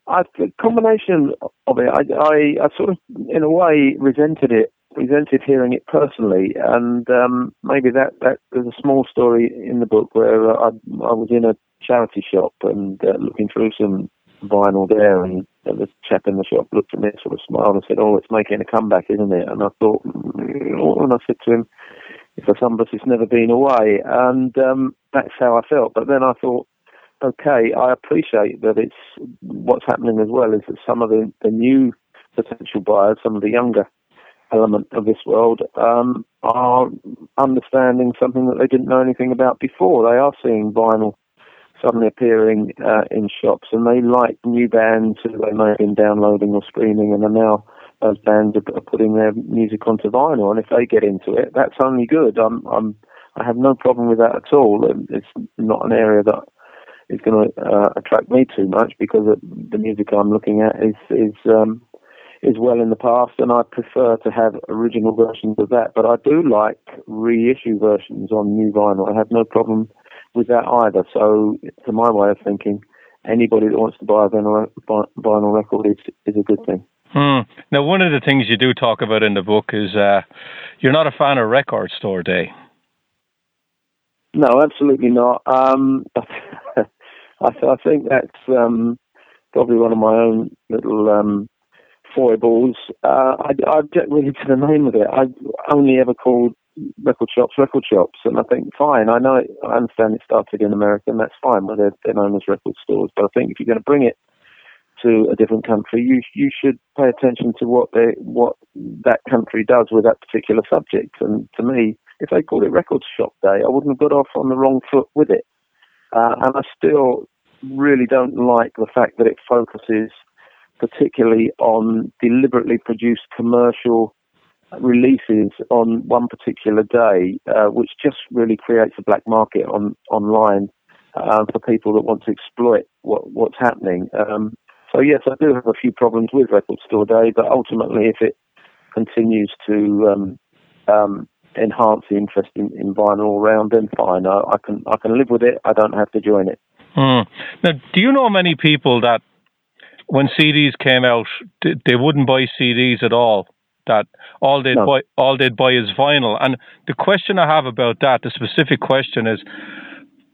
I, the combination of it, I, I, I, sort of, in a way, resented it, resented hearing it personally, and um, maybe that, that there's a small story in the book where I, I was in a charity shop and uh, looking through some vinyl there, and the chap in the shop looked at me, sort of smiled, and said, "Oh, it's making a comeback, isn't it?" And I thought, mm, and I said to him, "For some of us, it's never been away," and um, that's how I felt. But then I thought, okay, I appreciate that it's what's happening as well is that some of the, the new potential buyers, some of the younger element of this world, um, are understanding something that they didn't know anything about before. They are seeing vinyl suddenly appearing uh, in shops, and they like new bands who they may have been downloading or streaming, and are now those bands are, putting their music onto vinyl. And if they get into it, that's only good. I'm, I'm, I have no problem with that at all. It's not an area that is going to uh, attract me too much because the music I'm looking at is is um, is well in the past, and I prefer to have original versions of that. But I do like reissue versions on new vinyl. I have no problem with that either. So, to my way of thinking, anybody that wants to buy a vinyl, vinyl record is is a good thing. Hmm. Now, one of the things you do talk about in the book is uh, you're not a fan of record store day. No, absolutely not. Um, I, I, think that's um, probably one of my own little um, foibles. Uh, I, I object really to the name of it. I've only ever called record shops, record shops, and I think fine. I know, it, I understand it started in America, and that's fine. Where they're, they're known as record stores, but I think if you're going to bring it to a different country, you you should pay attention to what they what that country does with that particular subject. And to me, if they called it Record Shop Day, I wouldn't have got off on the wrong foot with it. Uh, and I still really don't like the fact that it focuses particularly on deliberately produced commercial releases on one particular day, uh, which just really creates a black market on online uh, for people that want to exploit what, what's happening. Um, so yes, I do have a few problems with Record Store Day, but ultimately, if it continues to um, um, enhance the interest in, in vinyl all round, then fine. I, I, can I can live with it. I don't have to join it. Hmm. Now, do you know many people that when CDs came out, they wouldn't buy CDs at all? That all they'd no. buy, all they'd buy is vinyl. And the question I have about that, the specific question is,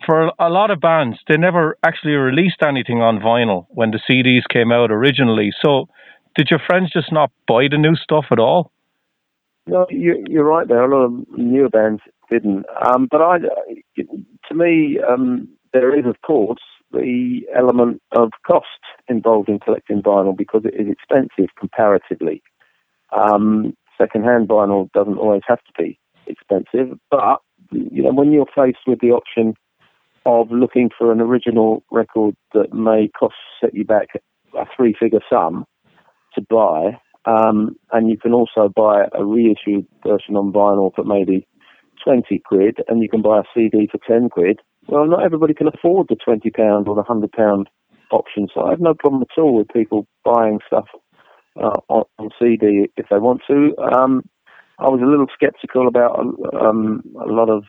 for a lot of bands, they never actually released anything on vinyl when the CDs came out originally. So, did your friends just not buy the new stuff at all? No, you, are right there. A lot of newer bands didn't. Um, but I, to me, um, there is, of course, the element of cost involved in collecting vinyl because it is expensive comparatively. Um, second-hand vinyl doesn't always have to be expensive, but you know when you're faced with the option of looking for an original record that may cost set you back a three-figure sum to buy, um, and you can also buy a reissued version on vinyl for maybe 20 quid, and you can buy a CD for 10 quid. Well, not everybody can afford the £20 or the £100 option, so I have no problem at all with people buying stuff uh, on, on, CD if they want to. Um, I was a little sceptical about um, a lot of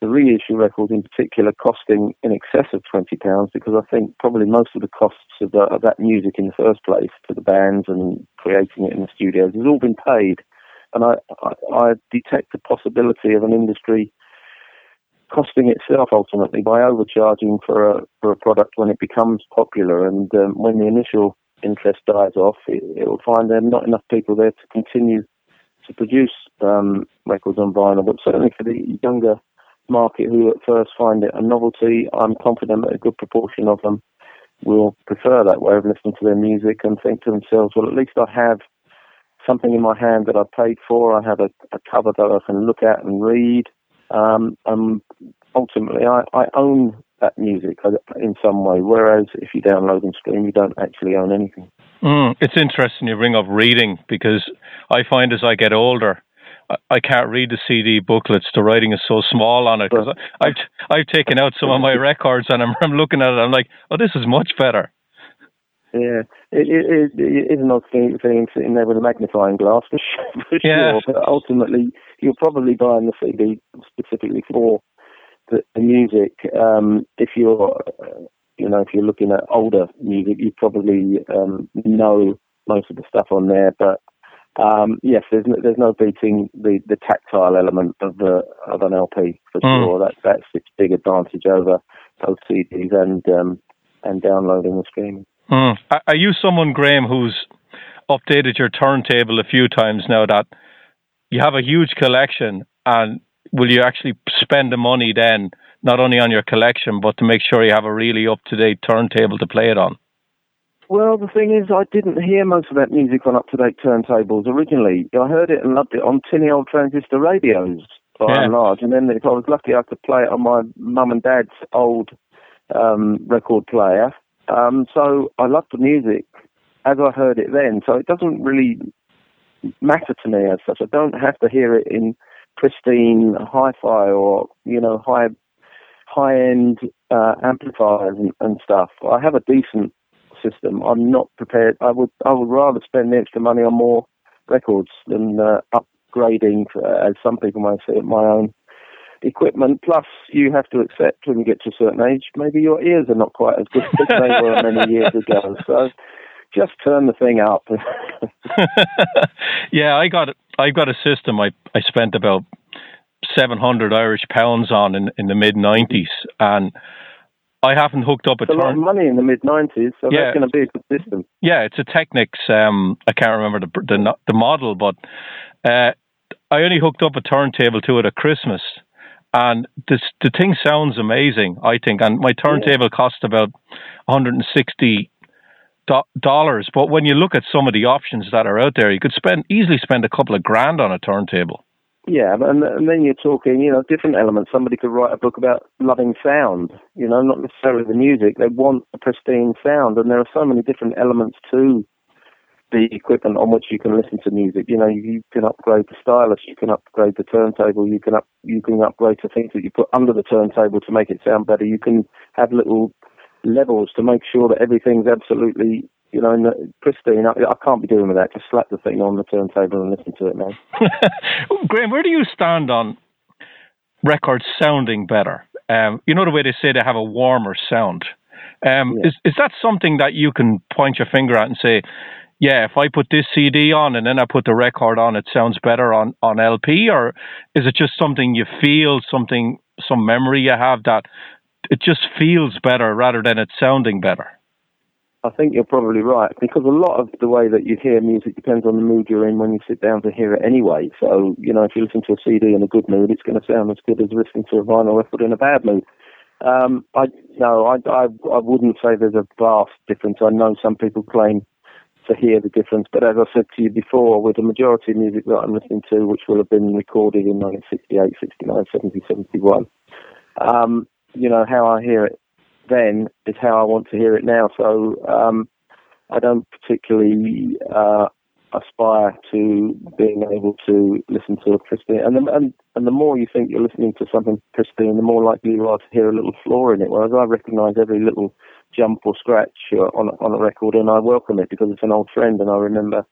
the reissue records in particular costing in excess of twenty pounds because I think probably most of the costs of, the, of, that music in the first place to the bands and creating it in the studios has all been paid, and I, I, I detect the possibility of an industry costing itself ultimately by overcharging for a for a product when it becomes popular and um, when the initial interest dies off, it, it will find there not enough people there to continue to produce um, records on vinyl. But certainly for the younger market who at first find it a novelty, I'm confident that a good proportion of them will prefer that way of listening to their music and think to themselves, well, at least I have something in my hand that I paid for. I have a, a cover that I can look at and read. Um, and ultimately, I, I own that music in some way. Whereas if you download and stream, you don't actually own anything. Mm, it's interesting you bring up reading because I find as I get older, I can't read the CD booklets. The writing is so small on it because I've I've taken out some of my records and I'm, I'm looking at it. I'm like, oh, this is much better. Yeah, it, it, it is an odd thing, thing sitting there with a magnifying glass for sure. For yeah. sure. But ultimately, you're probably buying the CD specifically for the, the music. Um, if you're, you know, if you're looking at older music, you probably um, know most of the stuff on there, but um, yes, there's no, there's no beating the, the tactile element of the of an LP for mm. sure. That that's its big advantage over both CDs and um, and downloading and streaming. Mm. Are you someone, Graham, who's updated your turntable a few times now that you have a huge collection and will you actually spend the money then not only on your collection but to make sure you have a really up to date turntable to play it on? Well, the thing is, I didn't hear most of that music on up-to-date turntables originally. I heard it and loved it on tinny old transistor radios, by yeah. and large. And then if I was lucky, I could play it on my mum and dad's old um, record player. Um, so I loved the music as I heard it then. So it doesn't really matter to me as such. I don't have to hear it in pristine hi-fi or you know high high-end uh, amplifiers and, and stuff. I have a decent system. I'm not prepared. I would I would rather spend the extra money on more records than uh, upgrading, uh, as some people might say, my own equipment. Plus, you have to accept when you get to a certain age, maybe your ears are not quite as good as they were many years ago. So, just turn the thing up. yeah, I got I got a system. I I spent about seven hundred Irish pounds on in in the mid nineties, and I haven't hooked up a, it's a lot of money in the mid '90s, so yeah. that's going to be a good system. Yeah, it's a Technics. Um, I can't remember the the, the model, but uh, I only hooked up a turntable to it at Christmas, and this the thing sounds amazing. I think, and my turntable yeah. cost about 160 dollars. But when you look at some of the options that are out there, you could spend easily spend a couple of grand on a turntable. Yeah, and, and then you're talking, you know, different elements. Somebody could write a book about loving sound, you know, not necessarily the music. They want a pristine sound, and there are so many different elements to the equipment on which you can listen to music. You know, you can upgrade the stylus, you can upgrade the turntable, you can up, you can upgrade the things that you put under the turntable to make it sound better. You can have little levels to make sure that everything's absolutely you know, in the pristine. I, I, can't be doing with that. Just slap the thing on the turntable and listen to it, man. Graham, where do you stand on records sounding better? Um, you know the way they say they have a warmer sound. Um, Yeah. Is is that something that you can point your finger at and say, yeah, if I put this CD on and then I put the record on, it sounds better on on LP, or is it just something you feel, something some memory you have that it just feels better rather than it sounding better? I think you're probably right because a lot of the way that you hear music depends on the mood you're in when you sit down to hear it anyway. So, you know, if you listen to a CD in a good mood, it's going to sound as good as listening to a vinyl record in a bad mood. Um, I no, I, I I wouldn't say there's a vast difference. I know some people claim to hear the difference, but as I said to you before, with the majority of music that I'm listening to, which will have been recorded in 1968, 69, 70, 71, um, you know, how I hear it then is how I want to hear it now. So um, I don't particularly uh, aspire to being able to listen to a pristine. And the, and, and the more you think you're listening to something pristine, the more likely you are to hear a little flaw in it. Whereas I recognise every little jump or scratch uh, on on a record, and I welcome it because it's an old friend, and I remember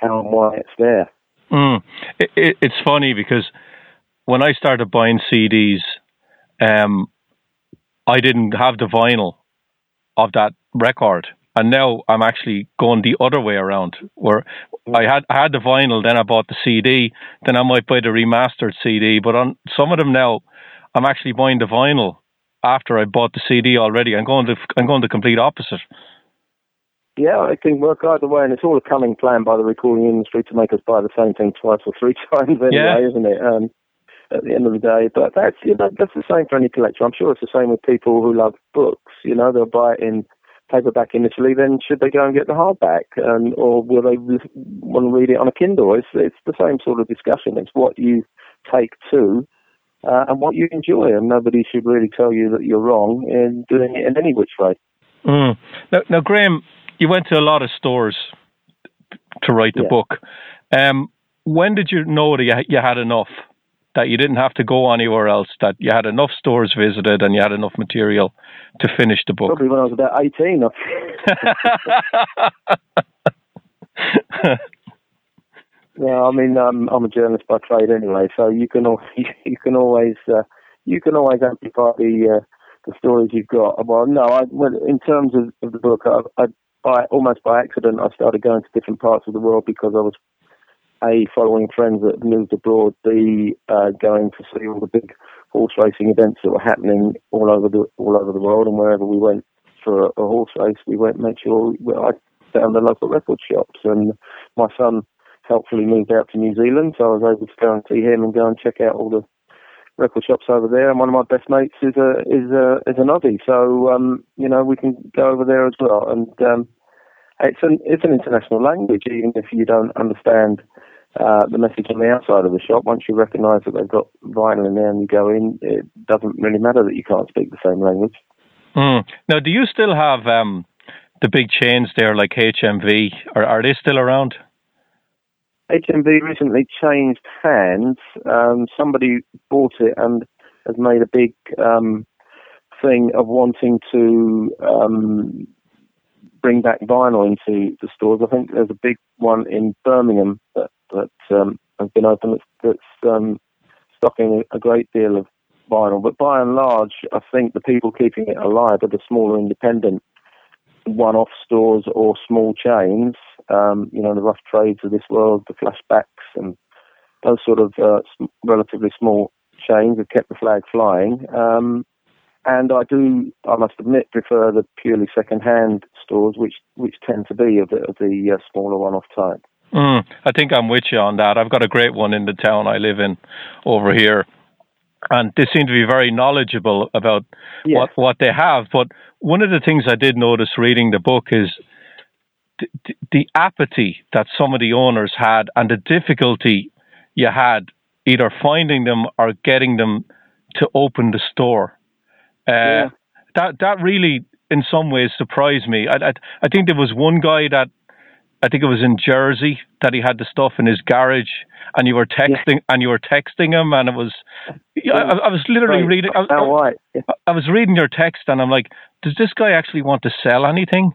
how and why it's there. Mm. It, it, it's funny because when I started buying CDs, um, I didn't have the vinyl of that record, and now I'm actually going the other way around. Where I had I had the vinyl, then I bought the CD, then I might buy the remastered CD. But on some of them now, I'm actually buying the vinyl after I bought the CD already. I'm going to I'm going the complete opposite. Yeah, it can work either way, and it's all a cunning plan by the recording industry to make us buy the same thing twice or three times anyway, Yeah. isn't it? Um, at the end of the day, but that's you know that's the same for any collector. I'm sure it's the same with people who love books. You know, they'll buy it in paperback initially, then should they go and get the hardback, and or will they want to read it on a Kindle? It's it's the same sort of discussion. It's what you take to. Uh, and what you enjoy, and nobody should really tell you that you're wrong in doing it in any which way. Mm. Now, now, Graham, you went to a lot of stores to write the Yeah. book. Um, when did you know that you, you had enough? That you didn't have to go anywhere else? That you had enough stores visited and you had enough material to finish the book? Probably when I was about 18. Yeah, I mean, um, I'm a journalist by trade anyway, so you can al- you can always uh, you can always amplify the uh, the stories you've got. Well, no, I well, in terms of, of the book, I, I by almost by accident I started going to different parts of the world because I was a following friends that moved abroad, b uh, going to see all the big horse racing events that were happening all over the all over the world, and wherever we went for a, a horse race, we went made sure we, I found the local record shops, and my son helpfully moved out to New Zealand, so I was able to go and see him and go and check out all the record shops over there. And one of my best mates is a is a is an Aussie, so um, you know we can go over there as well. And um, it's an it's an international language, even if you don't understand uh, the message on the outside of the shop. Once you recognise that they've got vinyl in there and you go in, it doesn't really matter that you can't speak the same language. Mm. Now, do you still have um, the big chains there like HMV? Are, are they still around? HMV recently changed hands. Um, somebody bought it and has made a big um, thing of wanting to um, bring back vinyl into the stores. I think there's a big one in Birmingham that, that um, has been open that's, that's um, stocking a, great deal of vinyl. But by and large, I think the people keeping it alive are the smaller independent one-off stores or small chains. Um, you know, the rough trades of this world, the flashbacks, and those sort of uh, relatively small chains have kept the flag flying. Um, and I do, I must admit, prefer the purely second-hand stores, which which tend to be of the, of the uh, smaller one-off type. Mm, I think I'm with you on that. I've got a great one in the town I live in over here. And they seem to be very knowledgeable about Yeah. what, what they have. But one of the things I did notice reading the book is the, the, apathy that some of the owners had and the difficulty you had either finding them or getting them to open the store. Uh, Yeah. That that really, in some ways, surprised me. I, I I think there was one guy that I think it was in Jersey that he had the stuff in his garage, and you were texting and you were texting him, and it was. I, I I was literally Right. reading. I, I. Yeah. I was reading your text, and I'm like, does this guy actually want to sell anything?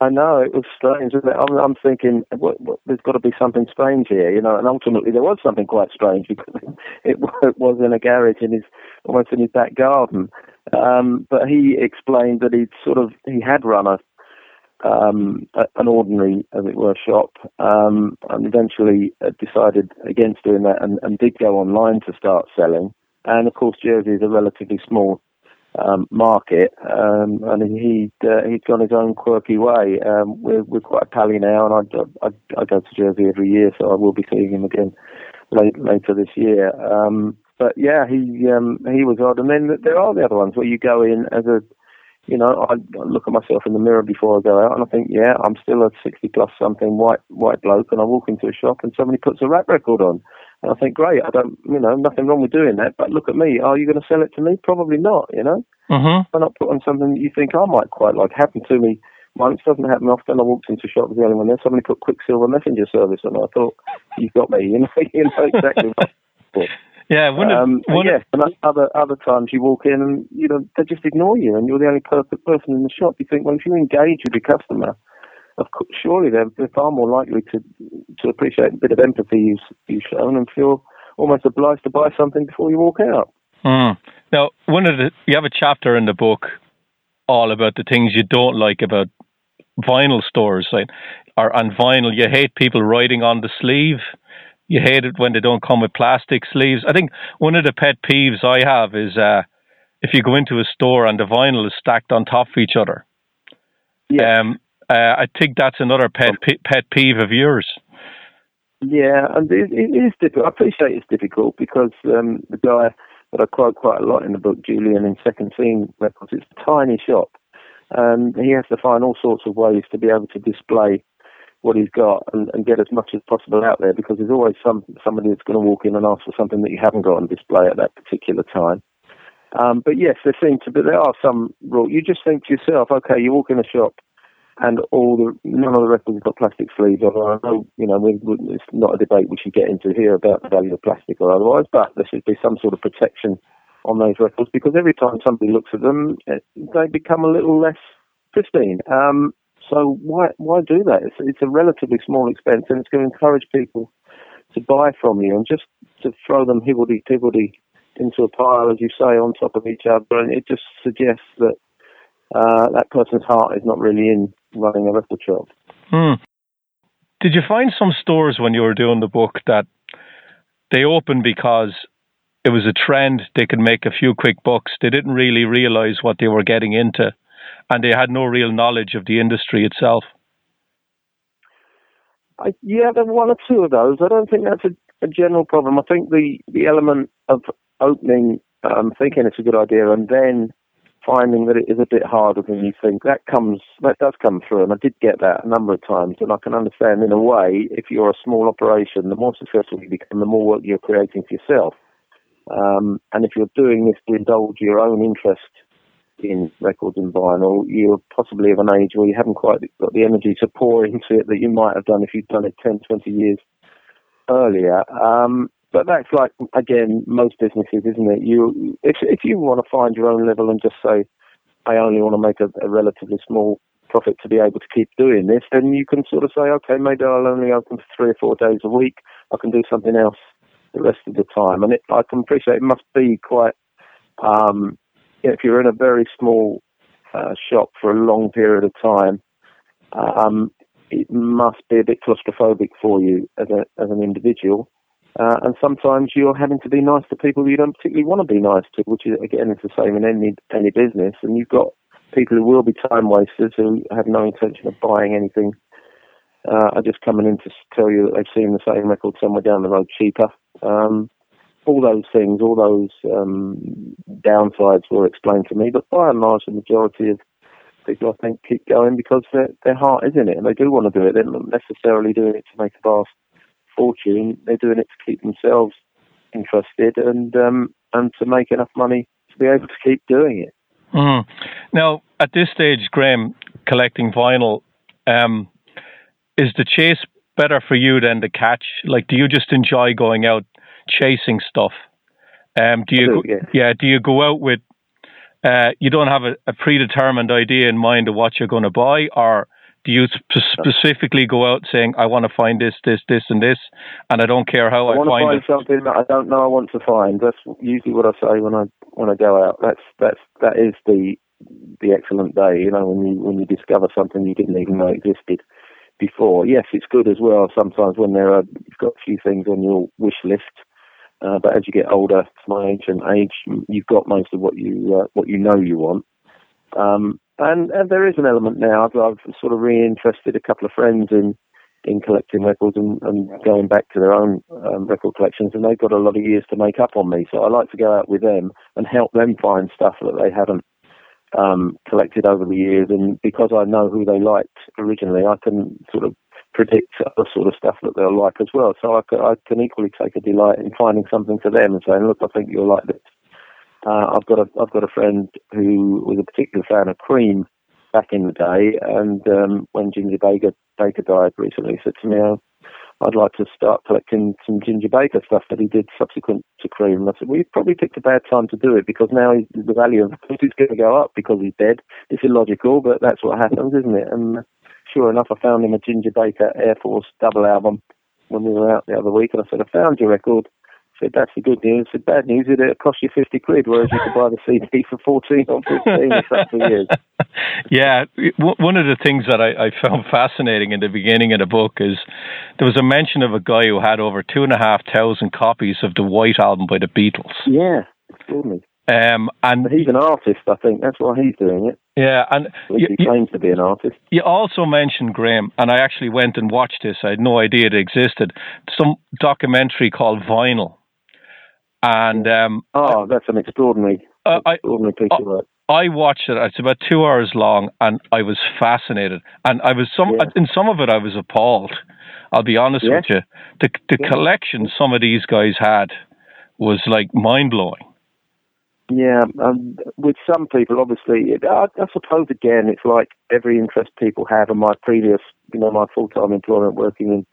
I know it was strange. Isn't it? I'm, I'm thinking what, what, there's got to be something strange here, you know. And ultimately, there was something quite strange because it, it was in a garage in his almost in his back garden. Um, but he explained that he'd sort of he had run a, um, an ordinary, as it were, shop, um, and eventually uh, decided against doing that and, and did go online to start selling. And of course, Jersey is a relatively small um, market, um, and he'd uh, he'd gone his own quirky way. Um, we're we're quite a pally now, and I, I, I go to Jersey every year, so I will be seeing him again late, later this year. Um, but yeah, he um, he was odd. And then there are the other ones where you go in as a, you know, I, I look at myself in the mirror before I go out, and I think, yeah, I'm still a 60 plus something white white bloke, and I walk into a shop and somebody puts a rap record on. And I think, great, I don't, you know, nothing wrong with doing that. But look at me. Are you going to sell it to me? Probably not, you know. Mm-hmm. Why not put on something that you think I might quite like? Happened to me once, doesn't happen often. I walked into a shop, was the only one there. Somebody put Quicksilver Messenger Service on. I thought, you've got me, you know, you know exactly what. Yeah, of, Um, and one yes, and other other times you walk in and you know they just ignore you, and you're the only perfect person in the shop. You think, well, if you engage with your customer, of course, surely they're, they're far more likely to to appreciate a bit of empathy you've, you've shown and feel almost obliged to buy something before you walk out. Mm. Now, one of the you have a chapter in the book all about the things you don't like about vinyl stores, like, or on vinyl. You hate people writing on the sleeve. You hate it when they don't come with plastic sleeves. I think one of the pet peeves I have is uh, if you go into a store and the vinyl is stacked on top of each other. Yeah. Um, uh, I think that's another pet pe- pet peeve of yours. Yeah, and it, it is difficult. I appreciate it's difficult because um, the guy that I quote quite a lot in the book, Julian in Second Scene Records, it's a tiny shop, and he has to find all sorts of ways to be able to display what he's got and, and get as much as possible out there because there's always some somebody that's going to walk in and ask for something that you haven't got on display at that particular time. Um, but yes, there seem to be there are some rules. You just think to yourself, okay, you walk in a shop and all the none of the records have got plastic sleeves on. I know you know we, we, it's not a debate we should get into here about the value of plastic or otherwise, but there should be some sort of protection on those records because every time somebody looks at them, it, they become a little less pristine. Um, so why why do that? It's, it's a relatively small expense, and it's going to encourage people to buy from you and just to throw them higgledy piggledy into a pile, as you say, on top of each other, and it just suggests that uh, that person's heart is not really in running a record shop. Hmm. Did you find some stores when you were doing the book that they opened because it was a trend, they could make a few quick bucks, they didn't really realize what they were getting into, and they had no real knowledge of the industry itself? I, yeah, there were one or two of those. I don't think that's a, a general problem. I think the, the element of opening, um, thinking it's a good idea, and then finding that it is a bit harder than you think, that comes, that does come through, and I did get that a number of times, and I can understand in a way, if you're a small operation, the more successful you become, the more work you're creating for yourself. Um, and if you're doing this to indulge your own interest in records and vinyl, you're possibly of an age where you haven't quite got the energy to pour into it that you might have done if you'd done it 10, 20 years earlier. Um, but that's like again most businesses, isn't it? You if if you want to find your own level and just say, I only want to make a, a relatively small profit to be able to keep doing this, then you can sort of say, okay, maybe I'll only open for three or four days a week. I can do something else the rest of the time, and it, I can appreciate it must be quite. Um, if you're in a very small uh, shop for a long period of time, um, it must be a bit claustrophobic for you as a as an individual. Uh, and sometimes you're having to be nice to people you don't particularly want to be nice to, which is again it's the same in any any business. And you've got people who will be time wasters who have no intention of buying anything. Uh, are just coming in to tell you that they've seen the same record somewhere down the road cheaper. Um, all those things, all those um, downsides were explained to me, but by and large, the majority of people, I think, keep going because their, heart is in it and they do want to do it. They're not necessarily doing it to make a vast fortune. They're doing it to keep themselves interested and um, and to make enough money to be able to keep doing it. Mm. Now, at this stage, Graham, collecting vinyl, um, is the chase better for you than the catch? Like, do you just enjoy going out chasing stuff? Um, do you, do, go, yeah. yeah, do you go out with? Uh, you don't have a, a, predetermined idea in mind of what you're going to buy, or do you sp- specifically go out saying, "I want to find this, this, this, and this, and I don't care how I, I, want find, to find it." something that I don't know I want to find. That's usually what I say when I when I go out. That's that's that is the the excellent day. You know, when you when you discover something you didn't even know existed before. Yes, it's good as well. Sometimes when there are you've got a few things on your wish list, uh, but as you get older, my age and age, you've got most of what you uh, what you know you want. Um, and, and there is an element now. I've, I've sort of reinterested a couple of friends in in collecting records and, and going back to their own um, record collections, and they've got a lot of years to make up on me. So I like to go out with them and help them find stuff that they haven't um, collected over the years. And because I know who they liked originally, I can sort of predict the sort of stuff that they'll like as well. So I I can equally take a delight in finding something for them and saying, look, I think you'll like this. Uh, I've got a I've got a friend who was a particular fan of Cream back in the day, and um, when Ginger Baker Baker died recently, said to me, oh, "I'd like to start collecting some Ginger Baker stuff that he did subsequent to Cream." And I said, "Well, you've probably picked a bad time to do it because now the value of it is going to go up because he's dead. It's illogical, but that's what happens, isn't it?" And sure enough, I found him a Ginger Baker Air Force double album when we were out the other week, and I said, "I found your record." said, that's the good news. said, bad news, is it cost you 50 quid, whereas you could buy the CD for 14 or 15 it's up for years. Yeah, one of the things that I, I, found fascinating in the beginning of the book is there was a mention of a guy who had over two and a half thousand copies of the White Album by the Beatles. Yeah, extraordinary. Um, and but he's an artist, I think. That's why he's doing it. Yeah, and you, he claims to be an artist. You also mentioned Graham, and I actually went and watched this. I had no idea it existed. Some documentary called Vinyl and um, oh, that's an extraordinary, uh, extraordinary I, piece of work. I watched it. It's about two hours long, and I was fascinated. And I was some yeah. in some of it, I was appalled. I'll be honest yeah. with you. The the yeah. collection some of these guys had was like mind blowing. Yeah, um, with some people, obviously, I, I suppose again, it's like every interest people have. And my previous, you know, my full time employment working in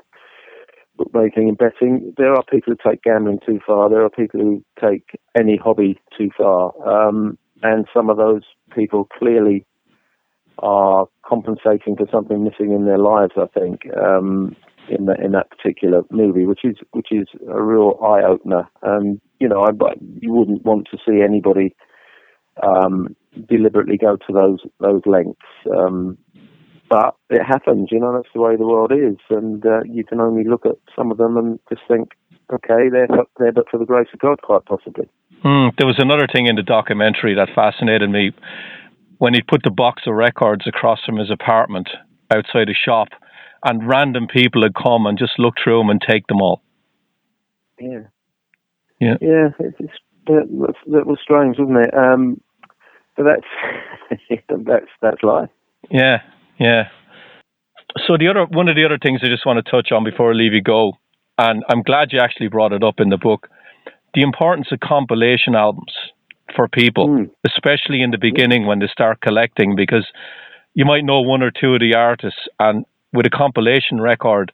bookmaking and betting, there are people who take gambling too far. There are people who take any hobby too far. Um, and some of those people clearly are compensating for something missing in their lives, I think, um, in, the, in that particular movie, which is, which is a real eye opener. And, you know, I, you wouldn't want to see anybody, um, deliberately go to those, those lengths. Um, but it happens, you know, that's the way the world is. And uh, you can only look at some of them and just think, okay, they're, there, but for the grace of God, quite possibly. Mm, there was another thing in the documentary that fascinated me when he put the box of records across from his apartment outside a shop, and random people had come and just look through them and take them all. Yeah. Yeah. Yeah, it's, it's, that, was, that was strange, wasn't it? Um, but that's that's that's life. Yeah, yeah. So the other one of the other things I just want to touch on before I leave you go, and I'm glad you actually brought it up in the book, the importance of compilation albums for people, mm. especially in the beginning when they start collecting, because you might know one or two of the artists, and with a compilation record,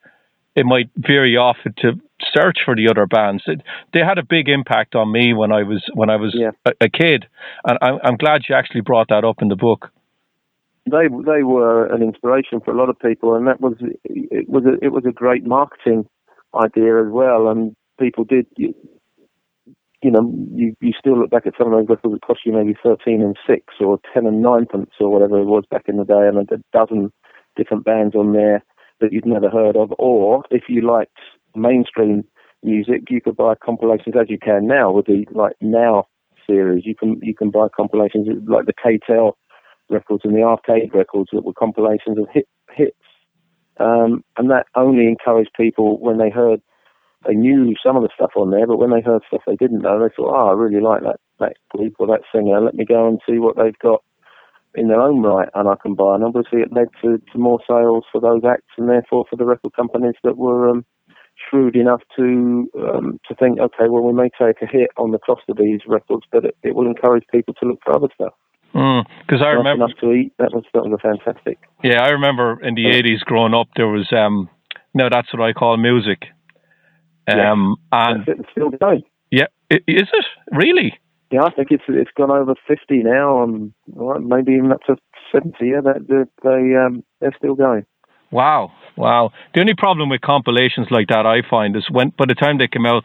it might you off to search for the other bands. It, they had a big impact on me when I was when I was yeah. a, a, kid, and I'm, I'm glad you actually brought that up in the book they they were an inspiration for a lot of people, and that was it was a, it was a great marketing idea as well. And people did, you, you know, you you still look back at some of those records that cost you maybe thirteen and six or ten and ninepence or whatever it was back in the day, and a dozen different bands on there that you'd never heard of. Or if you liked mainstream music, you could buy compilations as you can now with the like now series. You can you can buy compilations like the K-tel records and the arcade records that were compilations of hit, hits. Um, and that only encouraged people when they heard, they knew some of the stuff on there, but when they heard stuff they didn't know, they thought, oh, I really like that, that group or that singer. Let me go and see what they've got in their own right and I can buy. And obviously it led to, to more sales for those acts and therefore for the record companies that were um, shrewd enough to um, to think, okay, well, we may take a hit on the cost of these records, but it, it will encourage people to look for other stuff. Because mm, I remember enough to eat. That was that was fantastic. Yeah, I remember in the eighties growing up, there was um, no, that's what I call music. Um, yeah. and still going. Yeah, is it really? Yeah, I think it's it's gone over fifty now, and maybe even up to seventy. Yeah, that they um, they're still going. Wow, wow. The only problem with compilations like that I find is when by the time they come out,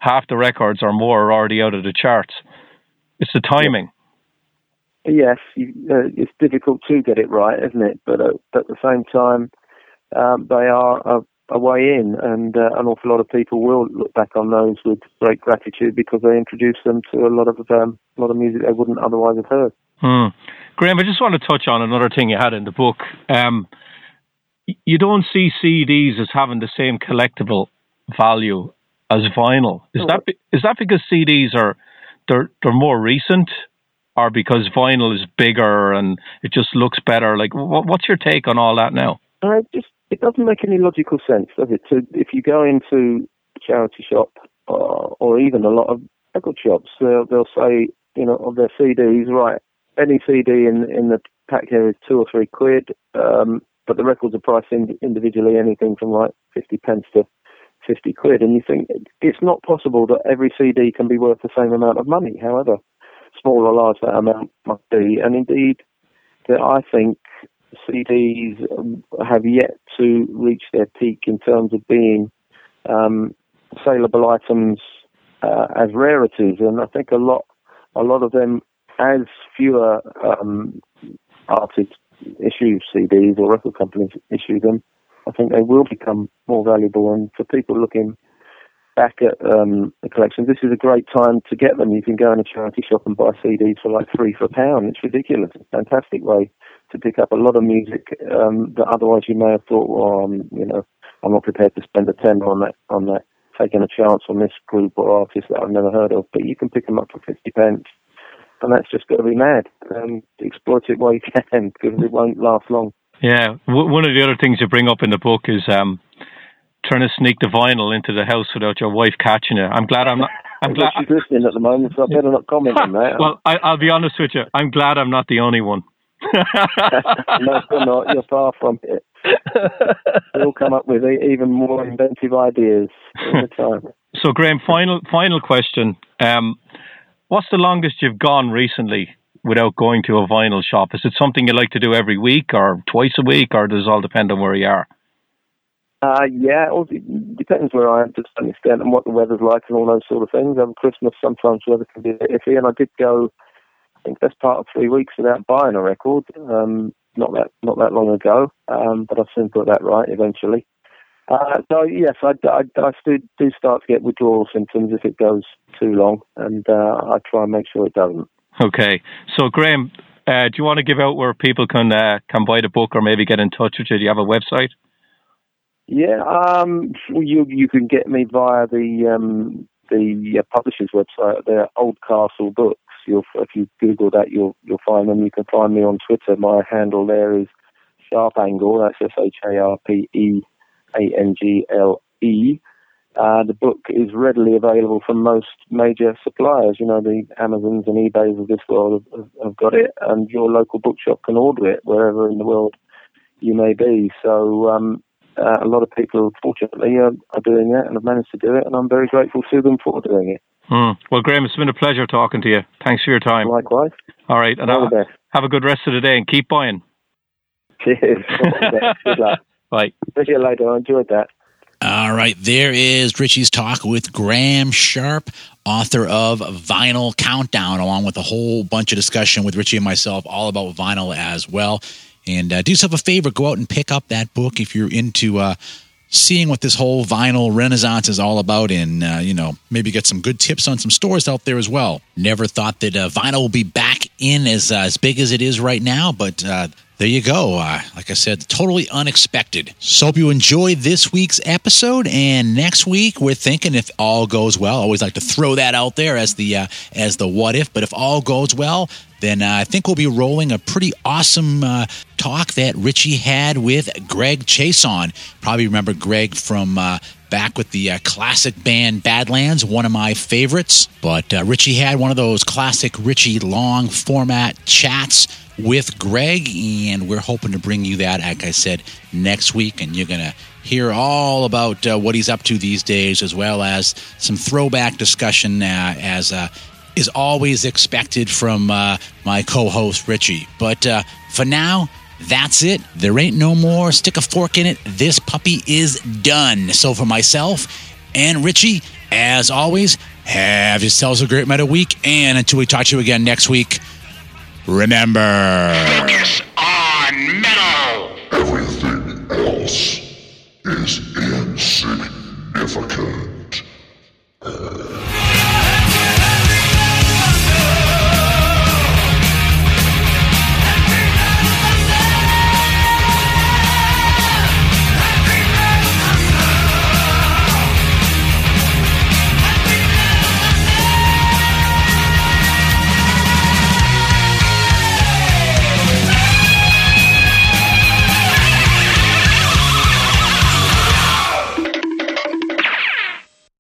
half the records or more are already out of the charts. It's the timing. Yes, you, uh, it's difficult to get it right, isn't it? But uh, at the same time, um, they are a, a, way in, and uh, an awful lot of people will look back on those with great gratitude because they introduced them to a lot of um, a lot of music they wouldn't otherwise have heard. Hmm. Graham, I just want to touch on another thing you had in the book. Um, you don't see CDs as having the same collectible value as vinyl. Is that is that because CDs are they're they're more recent, or because vinyl is bigger and it just looks better? Like, what, what's your take on all that now? Uh, just it doesn't make any logical sense, does it? So if you go into a charity shop or, or even a lot of record shops, they'll they'll say you know of their CDs, right? Any CD in in the pack here is two or three quid, um, but the records are priced in, individually, anything from like fifty pence to 50 quid. And you think it's not possible that every CD can be worth the same amount of money, however small or large that amount might be. And indeed, that I think CDs have yet to reach their peak in terms of being um, saleable items uh, as rarities. And I think a lot, a lot of them, as fewer um, artists issue CDs or record companies issue them, I think they will become more valuable. And for people looking back at um, the collection, this is a great time to get them. You can go in a charity shop and buy CDs for like three for a pound. It's ridiculous. It's a fantastic way to pick up a lot of music um, that otherwise you may have thought, well, um, you know, I'm not prepared to spend a ten on that on that taking a chance on this group or artist that I've never heard of. But you can pick them up for fifty pence. And that's just got to be mad. Um, exploit it while you can because it won't last long. Yeah, w- one of the other things you bring up in the book is um, trying to sneak the vinyl into the house without your wife catching it. I'm glad I'm not. I'm glad she's listening at the moment, so I better not comment on that. well, I, will be honest with you. I'm glad I'm not the only one. no, you're not. You're far from it. You'll come up with even more inventive ideas all the time. So, Graham, final final question. Um, what's the longest you've gone recently without going to a vinyl shop? Is it something you like to do every week or twice a week, or does it all depend on where you are? Uh, yeah, it depends where I am to some extent and what the weather's like and all those sort of things. Over Christmas, sometimes weather can be iffy, and I did go. I think that's part of three weeks without buying a record. Um, not that not that long ago, um, but I've soon got that right eventually. Uh, so yes, I, I, I do, do start to get withdrawal symptoms if it goes too long, and uh, I try and make sure it doesn't. Okay. So, Graham, uh, do you want to give out where people can uh, can buy the book or maybe get in touch with you? Do you have a website? Yeah, um, you you can get me via the um, the uh, publisher's website. They're Oldcastle Books. You'll, if you Google that, you'll you'll find them. You can find me on Twitter. My handle there is Sharp Angle. That's S H A R P E A N G L E. Uh, the book is readily available from most major suppliers. You know, the Amazons and eBays of this world have, have, got it, and your local bookshop can order it wherever in the world you may be. So, um, uh, a lot of people, fortunately, are, are, doing that and have managed to do it, and I'm very grateful to them for doing it. Mm. Well, Graham, it's been a pleasure talking to you. Thanks for your time. Likewise. All right, and All have a good rest of the day and keep buying. Cheers. good luck. Bye. See you later. I enjoyed that. All right, there is Richie's talk with Graham Sharpe, author of Vinyl Countdown, along with a whole bunch of discussion with Richie and myself all about vinyl as well. And uh, do yourself a favor, go out and pick up that book if you're into uh, seeing what this whole vinyl renaissance is all about and uh, you know maybe get some good tips on some stores out there as well. Never thought that uh, vinyl will be back in as uh, as big as it is right now but uh, there you go. Uh, like I said, totally unexpected. So hope you enjoy this week's episode. And next week, we're thinking if all goes well. I always like to throw that out there as the uh, as the what if. But if all goes well, then uh, I think we'll be rolling a pretty awesome uh, talk that Richie had with Greg Chaisson. Probably remember Greg from uh, back with the uh, classic band Badlands, one of my favorites. But uh, Richie had one of those classic Richie long format chats with Greg, and we're hoping to bring you that, like I said, next week. And you're going to hear all about uh, what he's up to these days, as well as some throwback discussion uh, as uh, is always expected from uh, my co host, Richie. But for now, that's it. There ain't no more stick a fork in it. This puppy is done. So, for myself and Richie, as always, have yourselves a great meta week. And until we talk to you again next week, remember focus on metal. Everything else is insignificant. Uh...